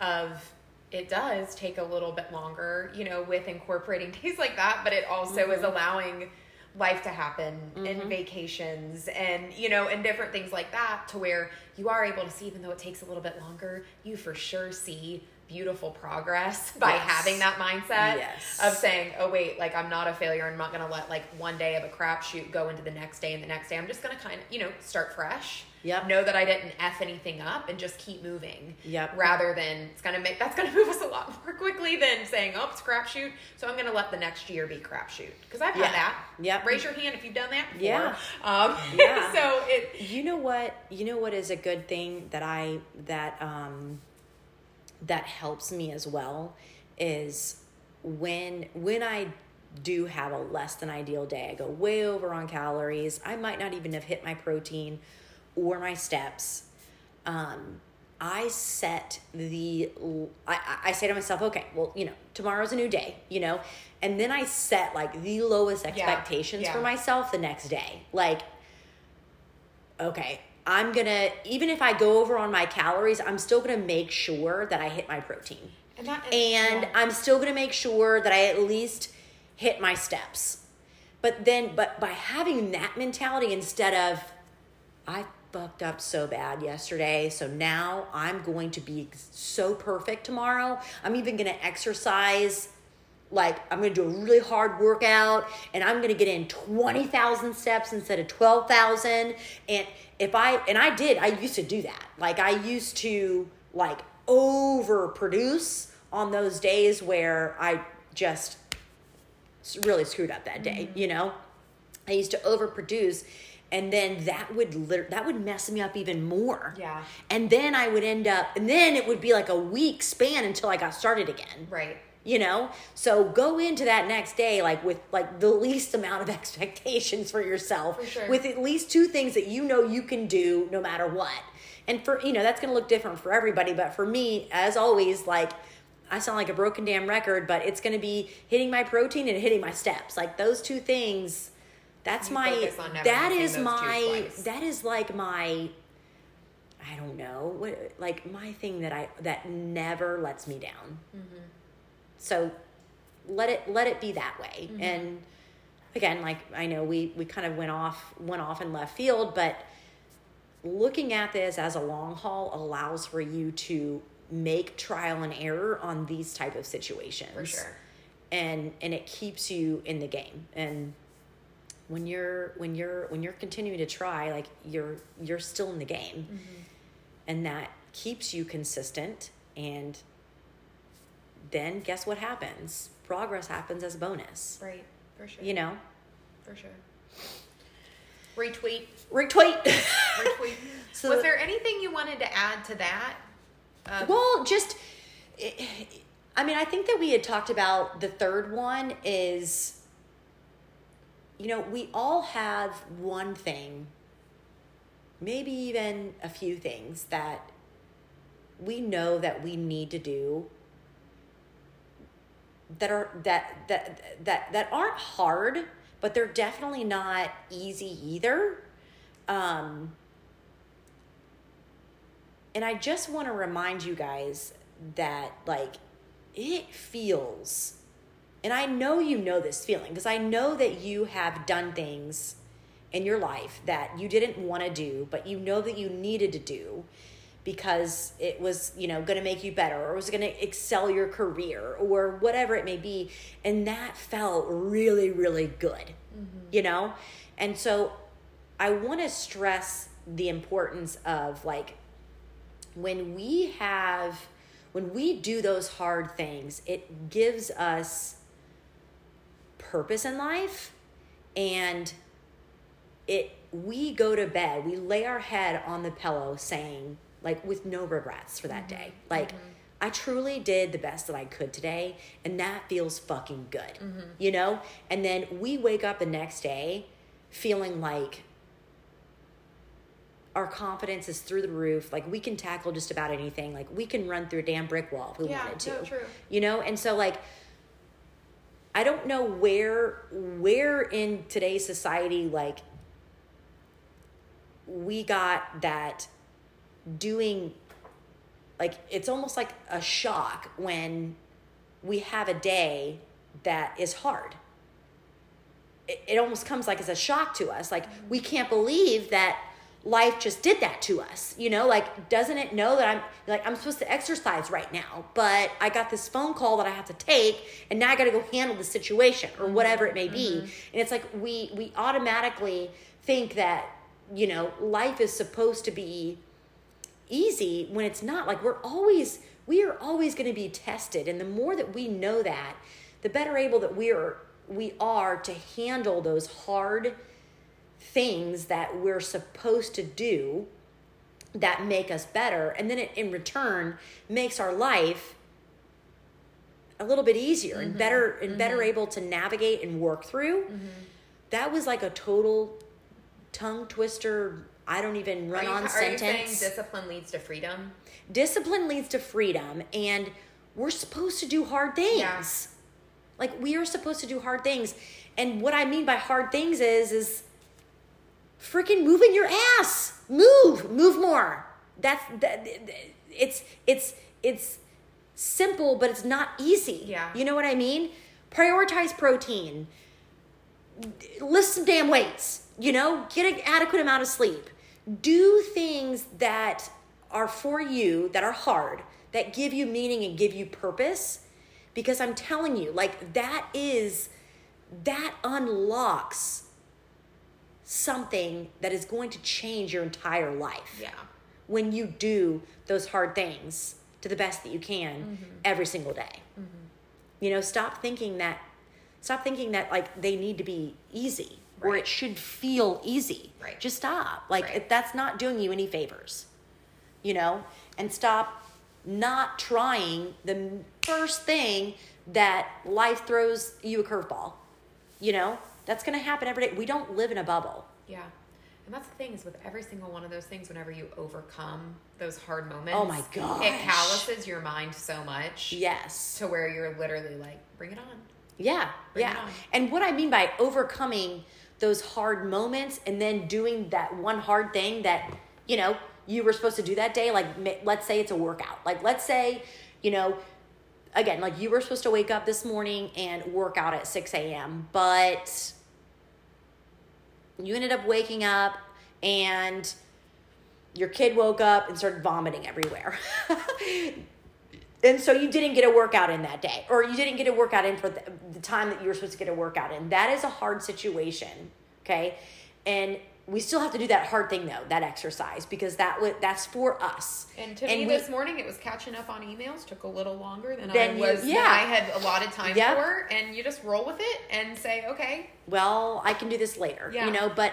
B: of it does take a little bit longer you know with incorporating days like that but it also is mm-hmm. allowing life to happen and mm-hmm. vacations and you know and different things like that to where you are able to see even though it takes a little bit longer you for sure see beautiful progress by
A: Yes.
B: having that mindset
A: Yes.
B: of saying oh wait like i'm not a failure i'm not gonna let like one day of a crapshoot go into the next day and the next day i'm just gonna kind of you know start fresh
A: Yep.
B: know that I didn't f anything up and just keep moving.
A: Yep.
B: Rather than it's gonna make that's gonna move us a lot more quickly than saying, "Oh, it's crapshoot," so I'm gonna let the next year be crapshoot because I've
A: Yeah.
B: had that.
A: Yep.
B: Raise your hand if you've done that before.
A: Yeah.
B: Um,
A: Yeah.
B: so it.
A: You know what? You know what is a good thing that I that um that helps me as well is when when I do have a less than ideal day. I go way over on calories. I might not even have hit my protein or my steps. Um I set the I, I- say to myself, okay, well, you know, tomorrow's a new day, you know, and then I set like the lowest expectations
B: yeah.
A: for myself the next day. Like, okay, I'm gonna even if I go over on my calories, I'm still gonna make sure that I hit my protein.
B: And,
A: And
B: yeah.
A: I'm still gonna make sure that I at least hit my steps. But then but by having that mentality instead of I fucked up so bad yesterday, so now I'm going to be so perfect tomorrow. I'm even gonna exercise like I'm gonna do a really hard workout and I'm gonna get in 20,000 steps instead of 12,000. And if I, and I did, I used to do that. Like I used to like overproduce on those days where I just really screwed up that day, mm-hmm. you know? I used to overproduce and then that would lit- that would mess me up even more.
B: Yeah.
A: And then I would end up and then it would be like a week span until I got started again
B: right.
A: You know? So go into that next day like with like the least amount of expectations for yourself
B: For sure.
A: with at least two things that you know you can do no matter what. And for you know that's going to look different for everybody but for me as always like i sound like a broken damn record but it's going to be hitting my protein and hitting my steps. Like those two things that's
B: You
A: my
B: focus on never
A: that is my that is like my i don't know what like my thing that i that never lets me down mm-hmm. So let it let it be that way. And again like i know we we kind of went off went off in left field but looking at this as a long haul allows for you to make trial and error on these type of situations.
B: For sure.
A: and and it keeps you in the game. And when you're when you're when you're continuing to try like you're you're still in the game.
B: Mm-hmm.
A: and that keeps you consistent and then guess what happens progress happens as a bonus
B: Right. For sure.
A: you know
B: For sure. Retweet.
A: retweet
B: Retweet.
A: So-
B: Was there anything you wanted to add to that? Uh,
A: Well, just, I mean, I think that we had talked about the third one is, you know, we all have one thing, maybe even a few things that we know that we need to do that are that that that that aren't hard but they're definitely not easy either. Um and I just want to remind you guys that, like, it feels, and I know you know this feeling because I know that you have done things in your life that you didn't want to do, but you know that you needed to do because it was, you know, going to make you better or was going to excel your career or whatever it may be. And that felt really, really good, mm-hmm. you know? And so I want to stress the importance of like, when we have when we do those hard things it gives us purpose in life and it we go to bed we lay our head on the pillow saying like with no regrets for that day mm-hmm. like mm-hmm. i truly did the best that i could today and that feels fucking good mm-hmm. you know and then we wake up the next day feeling like our confidence is through the roof. Like we can tackle just about anything. Like we can run through a damn brick wall if we
B: Yeah,
A: wanted to.
B: no, true.
A: You know, and so like I don't know where where in today's society like we got that doing like it's almost like a shock when we have a day that is hard. It, it almost comes like as a shock to us. Like we can't believe that life just did that to us you know? Like doesn't it know that i'm like i'm supposed to exercise right now but i got this phone call that i have to take and now i got to go handle the situation or mm-hmm. whatever it may be. Mm-hmm. And it's like we we automatically think that you know life is supposed to be easy when it's not. Like we're always we are always going to be tested and the more that we know that the better able that we are we are to handle those hard things that we're supposed to do that make us better and then it in return makes our life a little bit easier and mm-hmm. better and better mm-hmm. able to navigate and work through. Mm-hmm. That was like a total tongue twister i don't even run
B: are you,
A: on
B: are
A: sentence
B: you saying discipline leads to freedom?
A: discipline leads to freedom and we're supposed to do hard things.
B: Yeah.
A: like we are supposed to do hard things and what i mean by hard things is is freaking moving your ass. Move move more. That's that it's it's it's simple but it's not easy.
B: Yeah.
A: you know what i mean? Prioritize protein. Lift some damn weights you know? Get an adequate amount of sleep do things that are for you that are hard that give you meaning and give you purpose because i'm telling you like that is that unlocks something that is going to change your entire life
B: Yeah.
A: when you do those hard things to the best that you can
B: Mm-hmm.
A: every single day. You know, stop thinking that stop thinking that like they need to be easy or it should feel easy.
B: Right.
A: Just stop. Like
B: Right.
A: that's not doing you any favors. You know, and stop not trying the first thing that life throws you a curveball. You know, that's going to happen every day. We don't live in a bubble.
B: Yeah. And that's the thing is with every single one of those things, whenever you overcome those hard moments,
A: Oh my
B: god,
A: it
B: calluses your mind so much
A: Yes.
B: to where you're literally like, bring it on.
A: Yeah,
B: Bring
A: yeah.
B: on.
A: And what I mean by overcoming those hard moments and then doing that one hard thing that, you know, you were supposed to do that day, like let's say it's a workout. Like let's say, you know, again, like you were supposed to wake up this morning and work out at 6 a.m., but you ended up waking up and your kid woke up and started vomiting everywhere. and so you didn't get a workout in that day or you didn't get a workout in for the, the time that you were supposed to get a workout in that is a hard situation okay and we still have to do that hard thing though that exercise because that would that's for us
B: And to me,
A: we-
B: this morning it was catching up on emails. Took a little longer than
A: Then
B: I
A: you-
B: was. than
A: yeah.
B: I had allotted time
A: Yep.
B: for, and you just roll with it and say, okay,
A: well i can do this later
B: Yeah.
A: you know but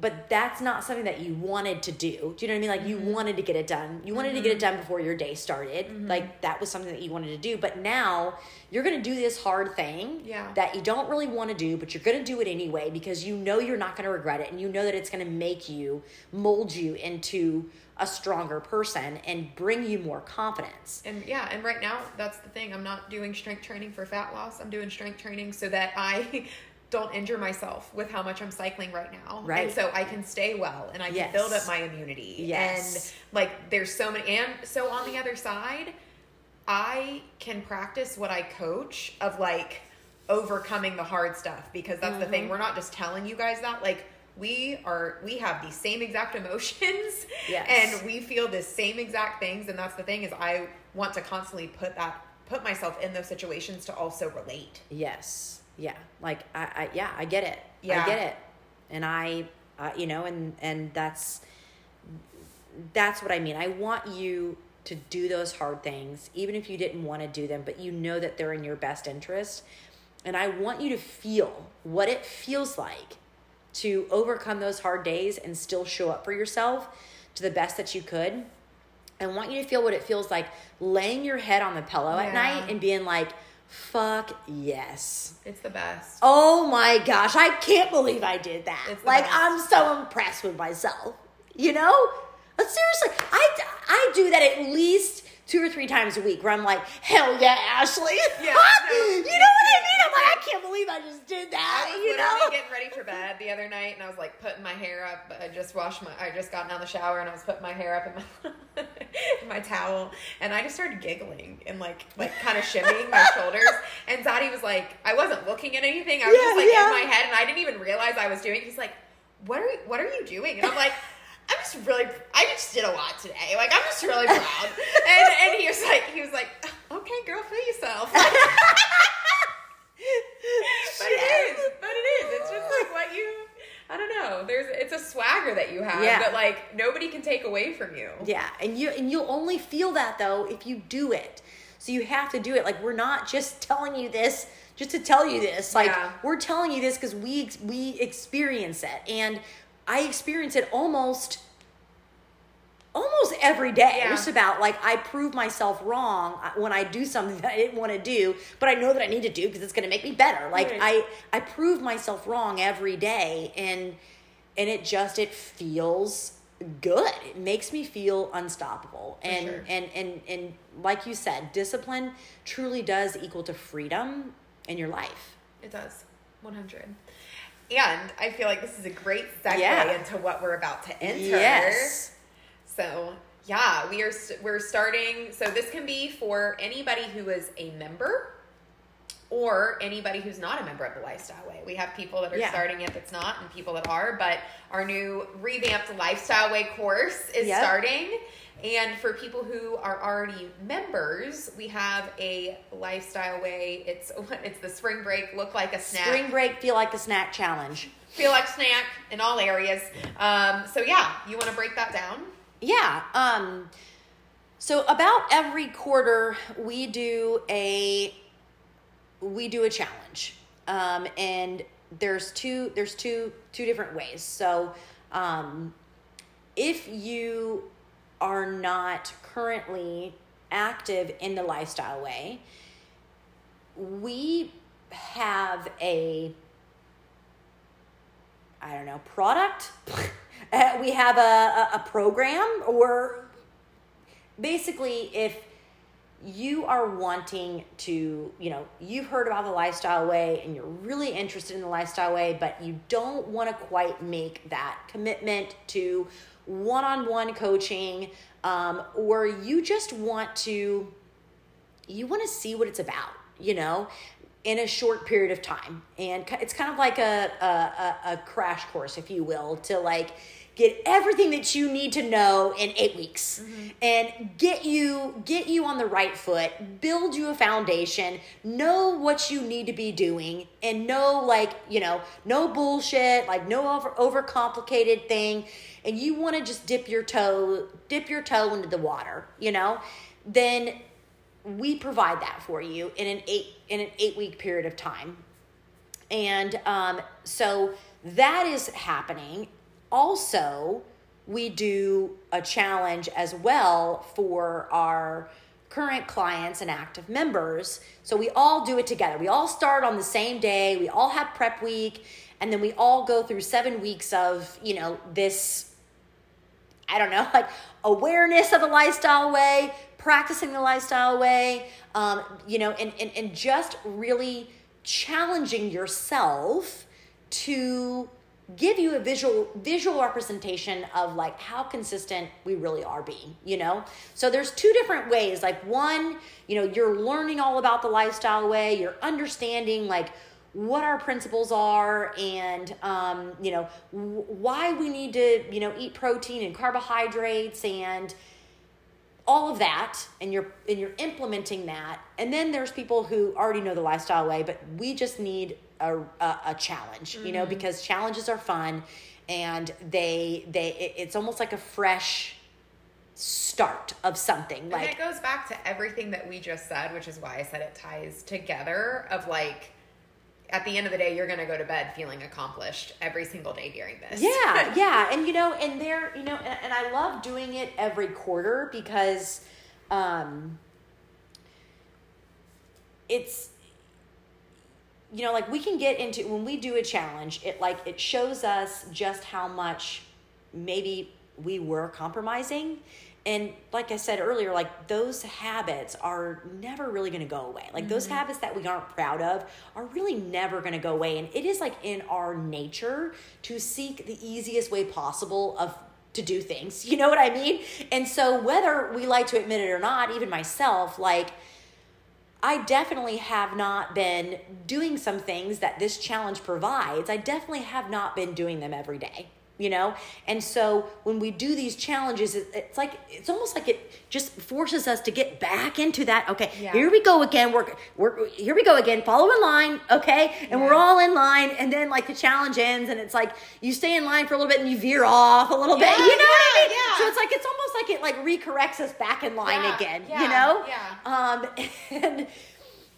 A: but that's not something that you wanted to do. Do you know what I mean? Like you
B: Mm-hmm.
A: wanted to get it done. You wanted to get it done before your day started. Like that was something that you wanted to do. But now you're going to do this hard thing
B: Yeah.
A: that you don't really want to do, but you're going to do it anyway because you know you're not going to regret it and you know that it's going to make you mold you into a stronger person and bring you more confidence.
B: And yeah, and right now that's the thing. I'm not doing strength training for fat loss. I'm doing strength training so that I don't injure myself with how much I'm cycling right now.
A: Right.
B: And so I can stay well and I can
A: Yes.
B: build up my immunity.
A: Yes.
B: And like there's so many and so on the other side, I can practice what I coach of like overcoming the hard stuff because that's the
A: Mm-hmm.
B: thing. We're not just telling you guys that like we are we have the same exact emotions
A: Yes.
B: and we feel the same exact things and that's the thing is i want to constantly put that put myself in those situations to also relate
A: Yes. Yeah. Like I, I yeah, I get it.
B: Yeah.
A: I get it. And I uh, you know, and and that's that's what I mean. I want you to do those hard things even if you didn't want to do them, but you know that they're in your best interest. And I want you to feel what it feels like to overcome those hard days and still show up for yourself to the best that you could. I want you to feel what it feels like laying your head on the pillow at night and being like, fuck yes.
B: it's the best
A: Oh my gosh, I can't believe I did that. Like,
B: best.
A: I'm so impressed with myself. You know? But seriously, I, I do that at least two or three times a week where I'm like, hell yeah, Ashley.
B: Yeah,
A: you know what I mean? I'm like, I can't believe I just did that.
B: I was
A: you know?
B: getting ready for bed the other night, and I was like putting my hair up. I just washed my. I just gotten out of the shower, and I was putting my hair up in my in my towel, and I just started giggling and like like kind of shimmying my shoulders. And Zaddy was like, I wasn't looking at anything. I was
A: Yeah,
B: just like
A: yeah.
B: in my head, and I didn't even realize I was doing. He's like, What are you, What are you doing? And I'm like. I'm just really, I just did a lot today. Like, I'm just really proud. and, and he was like, he was like, okay, girl, feel yourself. But it is. But it is. It's just like what you. I don't know. There's. It's a swagger that you have
A: Yeah.
B: that like nobody can take away from you.
A: Yeah, and you and you'll only feel that though if you do it. So you have to do it. Like we're not just telling you this just to tell you this. Like
B: Yeah.
A: we're telling you this because we we experience it, and I experience it almost almost every day.
B: Yeah.
A: Just about like I prove myself wrong uh, when I do something that I didn't want to do, but I know that I need to do because it's going to make me better. Like
B: Right.
A: I I prove myself wrong every day, and and it just it feels good. It makes me feel unstoppable. and
B: sure.
A: and and and like you said, discipline truly does equal to freedom in your life.
B: It does. 100. And I feel like this is a great segue
A: Yeah.
B: into what we're about to enter.
A: Yes.
B: So yeah, we are we're starting. So this can be for anybody who is a member, or anybody who's not a member of the Lifestyle Way. We have people that are
A: Yeah.
B: starting it that's not, and people that are. But our new revamped Lifestyle Way course is
A: Yep.
B: starting. And for people who are already members, we have a Lifestyle Way. It's it's the spring break. Look like a snack
A: Spring break feel like a snack challenge.
B: feel like snack in all areas. Um, so yeah, you want to break that down?
A: Yeah. Um so about every quarter we do a we do a challenge. Um and there's two there's two two different ways. So um if you are not currently active in the lifestyle way, we have a I don't know, product. Uh, we have a, a, a program, or basically, if you are wanting to, you know, you've heard about the lifestyle way and you're really interested in the lifestyle way, but you don't want to quite make that commitment to one on one coaching, um, or you just want to, you want to see what it's about, you know? in a short period of time and it's kind of like a, a, a, a crash course if you will to like get everything that you need to know in eight weeks and get you get you on the right foot build you a foundation know what you need to be doing and know like you know no bullshit like no over overcomplicated thing. And you want to just dip your toe dip your toe into the water you know? Then we provide that for you in an eight in an eight week period of time. And um, so that is happening also we do a challenge as well for our current clients and active members. So we all do it together. We all start on the same day. We all have prep week and then we all go through seven weeks of you know this I don't know, like awareness of the lifestyle way, practicing the lifestyle way, um, you know, and, and, and just really challenging yourself to give you a visual visual representation of like how consistent we really are being you know? So there's two different ways. Like one you know you're learning all about the lifestyle way you're understanding like what our principles are and um, you know why we need to you know eat protein and carbohydrates and all of that and you're and you're implementing that. And then there's people who already know the lifestyle way but we just need a, a, a challenge you know because challenges are fun and they they it- it's almost like a fresh start of something
B: And
A: like
B: it goes back to everything that we just said, which is why I said it ties together of like at the end of the day, you're gonna go to bed feeling accomplished every single day during this.
A: Yeah, yeah, and you know, and there, you know, and, and I love doing it every quarter because, um, it's, you know, like we can get into when we do a challenge, it like it shows us just how much maybe we were compromising. And like I said earlier, like those habits are never really going to go away. Like those mm-hmm. habits that we aren't proud of are really never going to go away. And it is like in our nature to seek the easiest way possible of to do things. You know what I mean? And so whether we like to admit it or not, even myself, like I definitely have not been doing some things that this challenge provides. I definitely have not been doing them every day, you know? And so when we do these challenges, it's like, it's almost like it just forces us to get back into that. Okay,
B: Yeah.
A: here we go again. We're, we're, here we go again. Follow in line. Okay. And we're all in line. And then like the challenge ends and it's like you stay in line for a little bit and you veer off a little bit. You know what I mean?
B: yeah.
A: So it's like, it's almost like it like recorrects us back in line
B: Yeah,
A: again,
B: yeah,
A: you know?
B: yeah.
A: um, and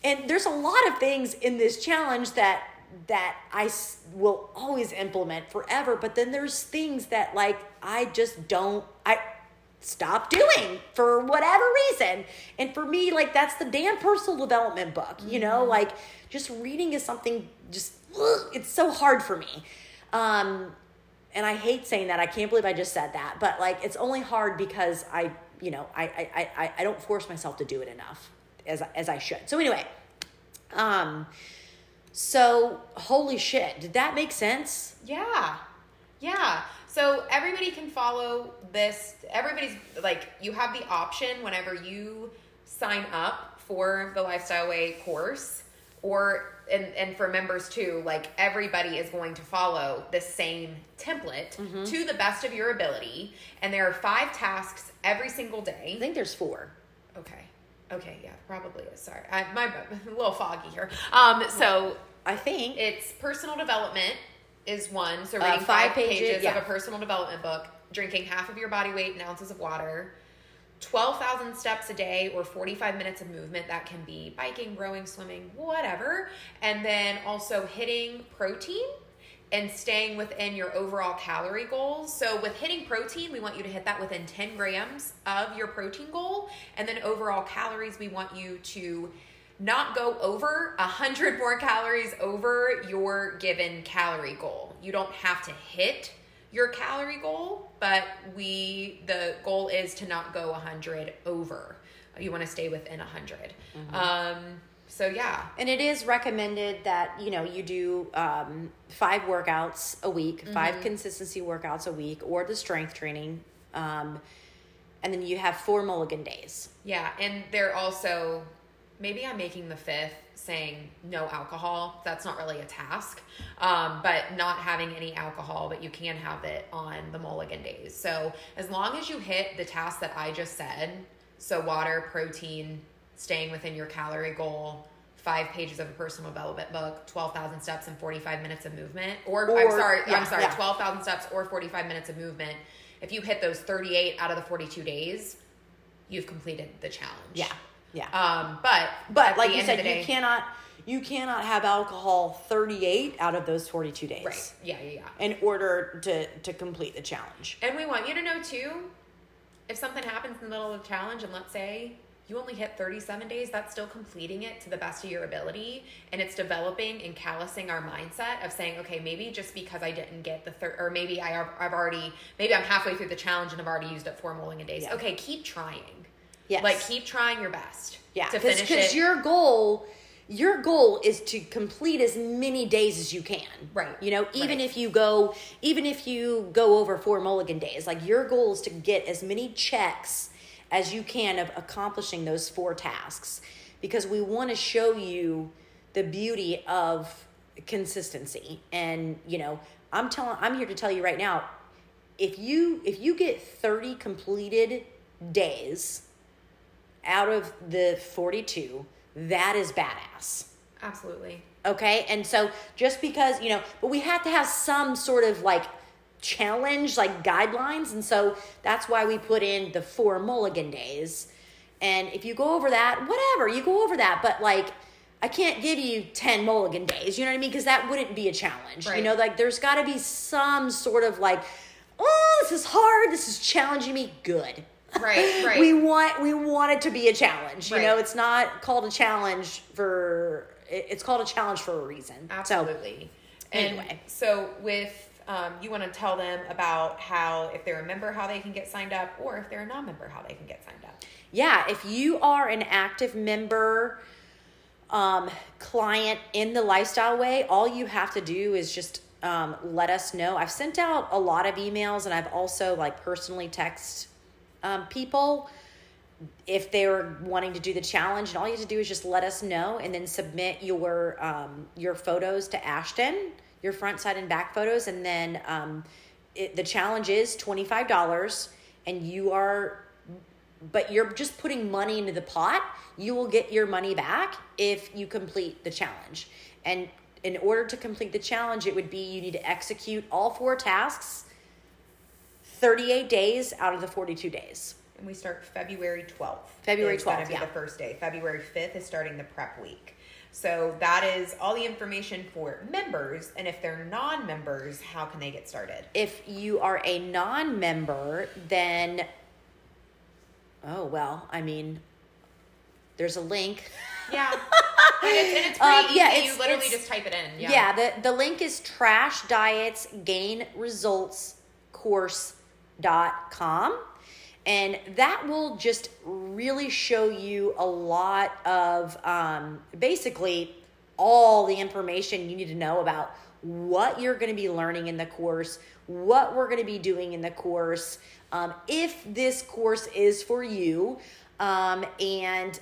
A: and there's a lot of things in this challenge that that I s- will always implement forever but then there's things that like I just don't I stop doing for whatever reason and for me like that's the damn personal development book you know like just reading is something just ugh, it's so hard for me um and I hate saying that. I can't believe I just said that. But like, it's only hard because I, you know, I, I, I, I don't force myself to do it enough as as I should. So anyway, um, so holy shit, did that make sense?
B: Yeah. Yeah. So everybody can follow this. Everybody's like, you have the option whenever you sign up for the Lifestyle Way course, or and and for members too. Like everybody is going to follow the same template mm-hmm. to the best of your ability, and there are five tasks every single day.
A: I think there's four.
B: Okay. Okay. Yeah. Probably is. Sorry. I, my a little foggy here. Um. So
A: I think
B: it's personal development is one. So
A: Uh,
B: reading
A: five
B: five,
A: pages,
B: pages,
A: yeah.
B: of a personal development book, drinking half of your body weight in ounces of water, 12,000 steps a day or 45 minutes of movement. That can be biking, rowing, swimming, whatever. And then also hitting protein and staying within your overall calorie goals. So with hitting protein, we want you to hit that within 10 grams of your protein goal. And then overall calories, we want you to not go over 100 more calories over your given calorie goal. You don't have to hit your calorie goal, but we the goal is to not go 100 over. You want to stay within 100. Um so yeah.
A: And it is recommended that you know you do um, five workouts a week, 5 consistency workouts a week, or the strength training, um, and then you have four mulligan days.
B: Yeah, and they're also maybe I'm making the fifth saying no alcohol. That's not really a task, um, but not having any alcohol, but you can have it on the mulligan days. So as long as you hit the task that I just said, so water, protein, staying within your calorie goal, five pages of a personal development book, 12,000 steps and 45 minutes of movement, or, I'm sorry,
A: yeah,
B: I'm sorry,
A: yeah.
B: 12,000 steps or 45 minutes of movement. If you hit those 38 out of the 42 days, you've completed the challenge.
A: Yeah. Yeah.
B: Um, but
A: but like you said,
B: the
A: you cannot you cannot have alcohol 38 out of those 42 days.
B: Right. Yeah, yeah, yeah.
A: In order to to complete the challenge.
B: And we want you to know too, if something happens in the middle of the challenge, and let's say you only hit 37 days, that's still completing it to the best of your ability. And it's developing and callousing our mindset of saying, okay, maybe just because I didn't get the third, or maybe I, I've already, maybe I'm halfway through the challenge and I've already used up four mulligan days.
A: Yeah.
B: Okay, keep trying.
A: Yes.
B: Like, keep trying your best.
A: Yeah,
B: To finish
A: because your goal, your goal is to complete as many days as you can.
B: Right,
A: You know, even
B: right.
A: if you go, even if you go over four mulligan days, like your goal is to get as many checks as you can of accomplishing those four tasks, because we want to show you the beauty of consistency. And you know, I'm telling, I'm here to tell you right now, if you if you get 30 completed days out of the 42 that is badass
B: Absolutely.
A: okay and so just because you know but we have to have some sort of like challenge like guidelines and so that's why we put in the four mulligan days. And if you go over that whatever you go over that but like i can't give you 10 mulligan days you know what i mean? Because that wouldn't be a challenge you know? Like there's got to be some sort of like oh this is hard this is challenging me. Good.
B: Right, right.
A: we want we want it to be a challenge you know? It's not called a challenge for it's called a challenge for a reason so.
B: Absolutely. and
A: anyway.
B: so with um, you want to tell them about how if they're a member how they can get signed up or if they're a non-member how they can get signed up.
A: Yeah if you are an active member um, client in the lifestyle way all you have to do is just um, let us know. I've sent out a lot of emails and i've also like personally text um, people if they're wanting to do the challenge and all you have to do is just let us know and then submit your um, your photos to ashton your front side and back photos and then um, it, the challenge is $25 and you are but you're just putting money into the pot you will get your money back if you complete the challenge. And in order to complete the challenge it would be you need to execute all four tasks 38 days out of the 42 days.
B: And we start february 12th
A: February
B: is gonna
A: 12th,
B: be
A: yeah.
B: the first day. February 5th is starting the prep week so that is all the information for members and if they're non-members how can they get started?
A: If you are a non-member then oh well i mean there's a link.
B: Yeah. And it's, and it's pretty
A: Um,
B: easy.
A: Yeah,
B: you literally just type it in.
A: Yeah, the, the link is trash diets gain results course.com and that will just really show you a lot of um, basically all the information you need to know about what you're going to be learning in the course what we're going to be doing in the course um, if this course is for you um, and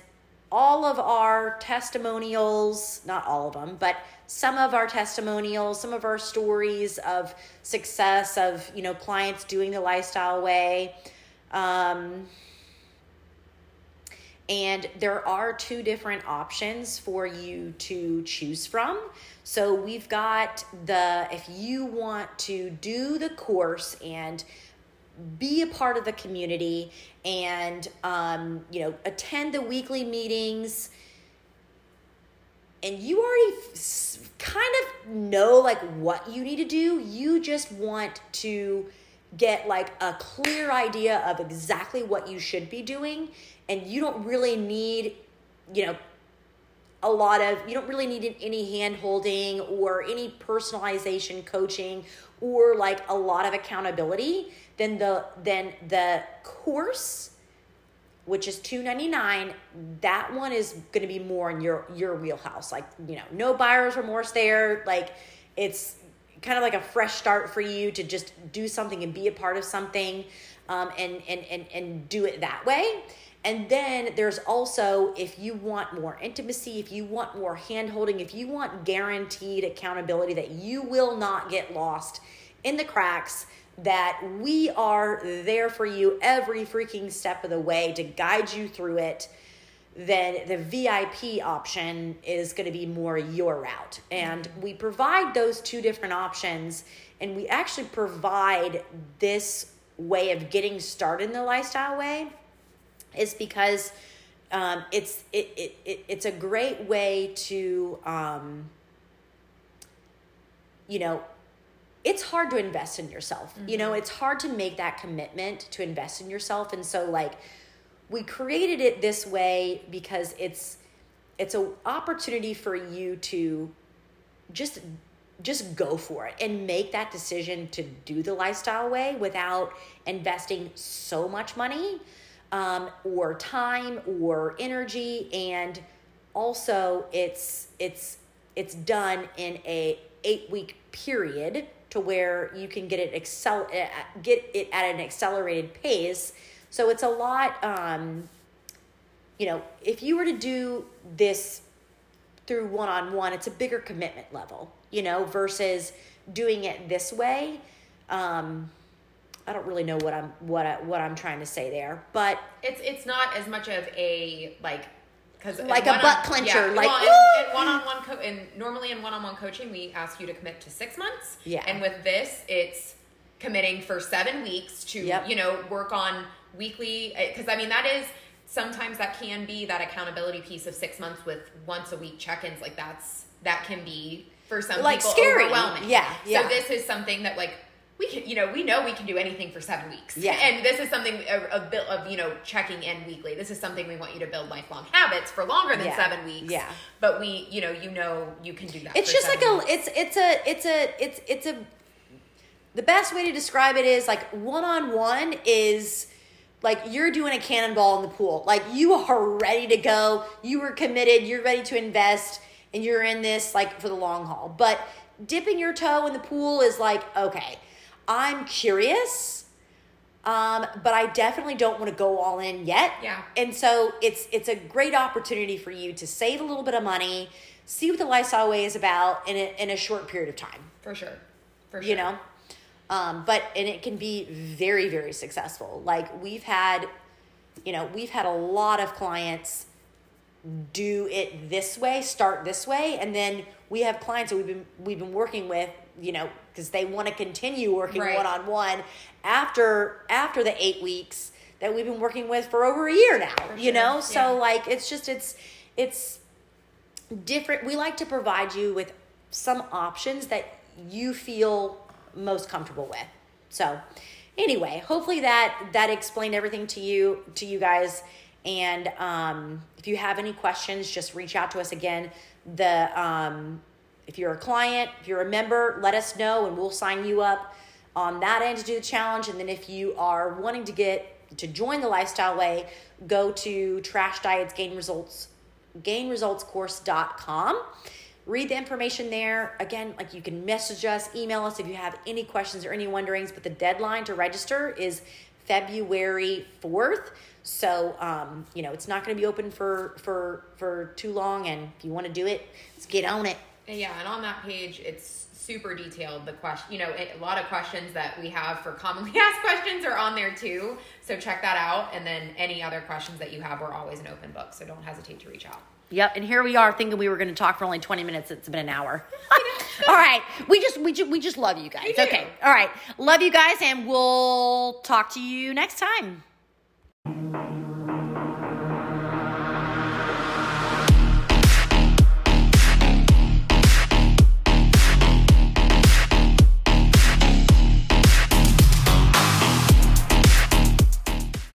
A: all of our testimonials, not all of them, but some of our testimonials, some of our stories of success of, you know, clients doing the lifestyle way. Um, and there are two different options for you to choose from. So we've got the, if you want to do the course and be a part of the community and um, you know attend the weekly meetings and you already kind of know like what you need to do you just want to get like a clear idea of exactly what you should be doing and you don't really need you know a lot of you don't really need any hand holding or any personalization coaching or like a lot of accountability then the then the course which is 299 that one is going to be more in your your wheelhouse. Like you know no buyer's remorse there. Like it's kind of like a fresh start for you to just do something and be a part of something um, and, and and and do it that way. And then there's also if you want more intimacy, if you want more hand holding, if you want guaranteed accountability that you will not get lost in the cracks, that we are there for you every freaking step of the way to guide you through it, then the VIP option is going to be more your route. And we provide those two different options, and we actually provide this way of getting started in the lifestyle way is because um, it's it, it, it it's a great way to um, you know it's hard to invest in yourself mm-hmm. you know it's hard to make that commitment to invest in yourself and so like we created it this way because it's it's an opportunity for you to just just go for it and make that decision to do the lifestyle way without investing so much money um, or time or energy. And also it's it's it's done in a eight week period to where you can get it excel uh, get it at an accelerated pace so it's a lot um, you know if you were to do this through one-on-one it's a bigger commitment level you know versus doing it this way um, I don't really know what I'm what I, what I'm trying to say there, but
B: it's it's not as much of a like because
A: like a butt clencher, yeah, like
B: in, one-on-one co- and normally in one-on-one coaching we ask you to commit to six months.
A: Yeah,
B: and with this it's committing for seven weeks to yep. you know work on weekly eh, because I mean that is sometimes that can be that accountability piece of six months with once a week check-ins like that's that can be for some like people scary. overwhelming.
A: Yeah, yeah.
B: So this is something that like we can, you know, we know we can do anything for seven weeks.
A: Yeah.
B: And this is something a, bit of, you know, checking in weekly. This is something we want you to build lifelong habits for longer than
A: yeah.
B: seven weeks.
A: Yeah.
B: But we, you know, you know, you can do that.
A: It's just like weeks. a, it's, it's a, it's a, it's, it's a, the best way to describe it is like one on one is like you're doing a cannonball in the pool. Like you are ready to go. You were committed. You're ready to invest and you're in this like for the long haul. But dipping your toe in the pool is like, okay I'm curious, um, but I definitely don't want to go all in yet.
B: Yeah.
A: And so it's it's a great opportunity for you to save a little bit of money, see what the lifestyle way is about in a, in a short period of time.
B: For sure. For sure.
A: You know, um, but and it can be very very successful. Like we've had, you know, we've had a lot of clients do it this way, start this way, and then we have clients that we've been we've been working with, you know, because they want to continue working one on one after after the eight weeks that we've been working with for over a year now. For you sure. know, so yeah. like it's just it's it's different. We like to provide you with some options that you feel most comfortable with. So anyway, hopefully that that explained everything to you to you guys. And um, if you have any questions, just reach out to us again. The um, if you're a client, if you're a member, let us know and we'll sign you up on that end to do the challenge. And then if you are wanting to get to join the lifestyle way, go to trash diets gain results gainresultscourse.com. Read the information there. Again, like you can message us, email us if you have any questions or any wonderings, but the deadline to register is February 4th. So, um, you know, it's not going to be open for, for, for too long. And if you want to do it, let's get on it.
B: Yeah, and on that page, it's super detailed. The question, you know, a lot of questions that we have for commonly asked questions are on there too. So check that out. And then any other questions that you have, we're always an open book. So don't hesitate to reach out.
A: Yep, and here we are thinking we were going to talk for only 20 minutes. It's been an hour. all right. We just we just we just love you guys. Okay. All right. Love you guys and we'll talk to you next time.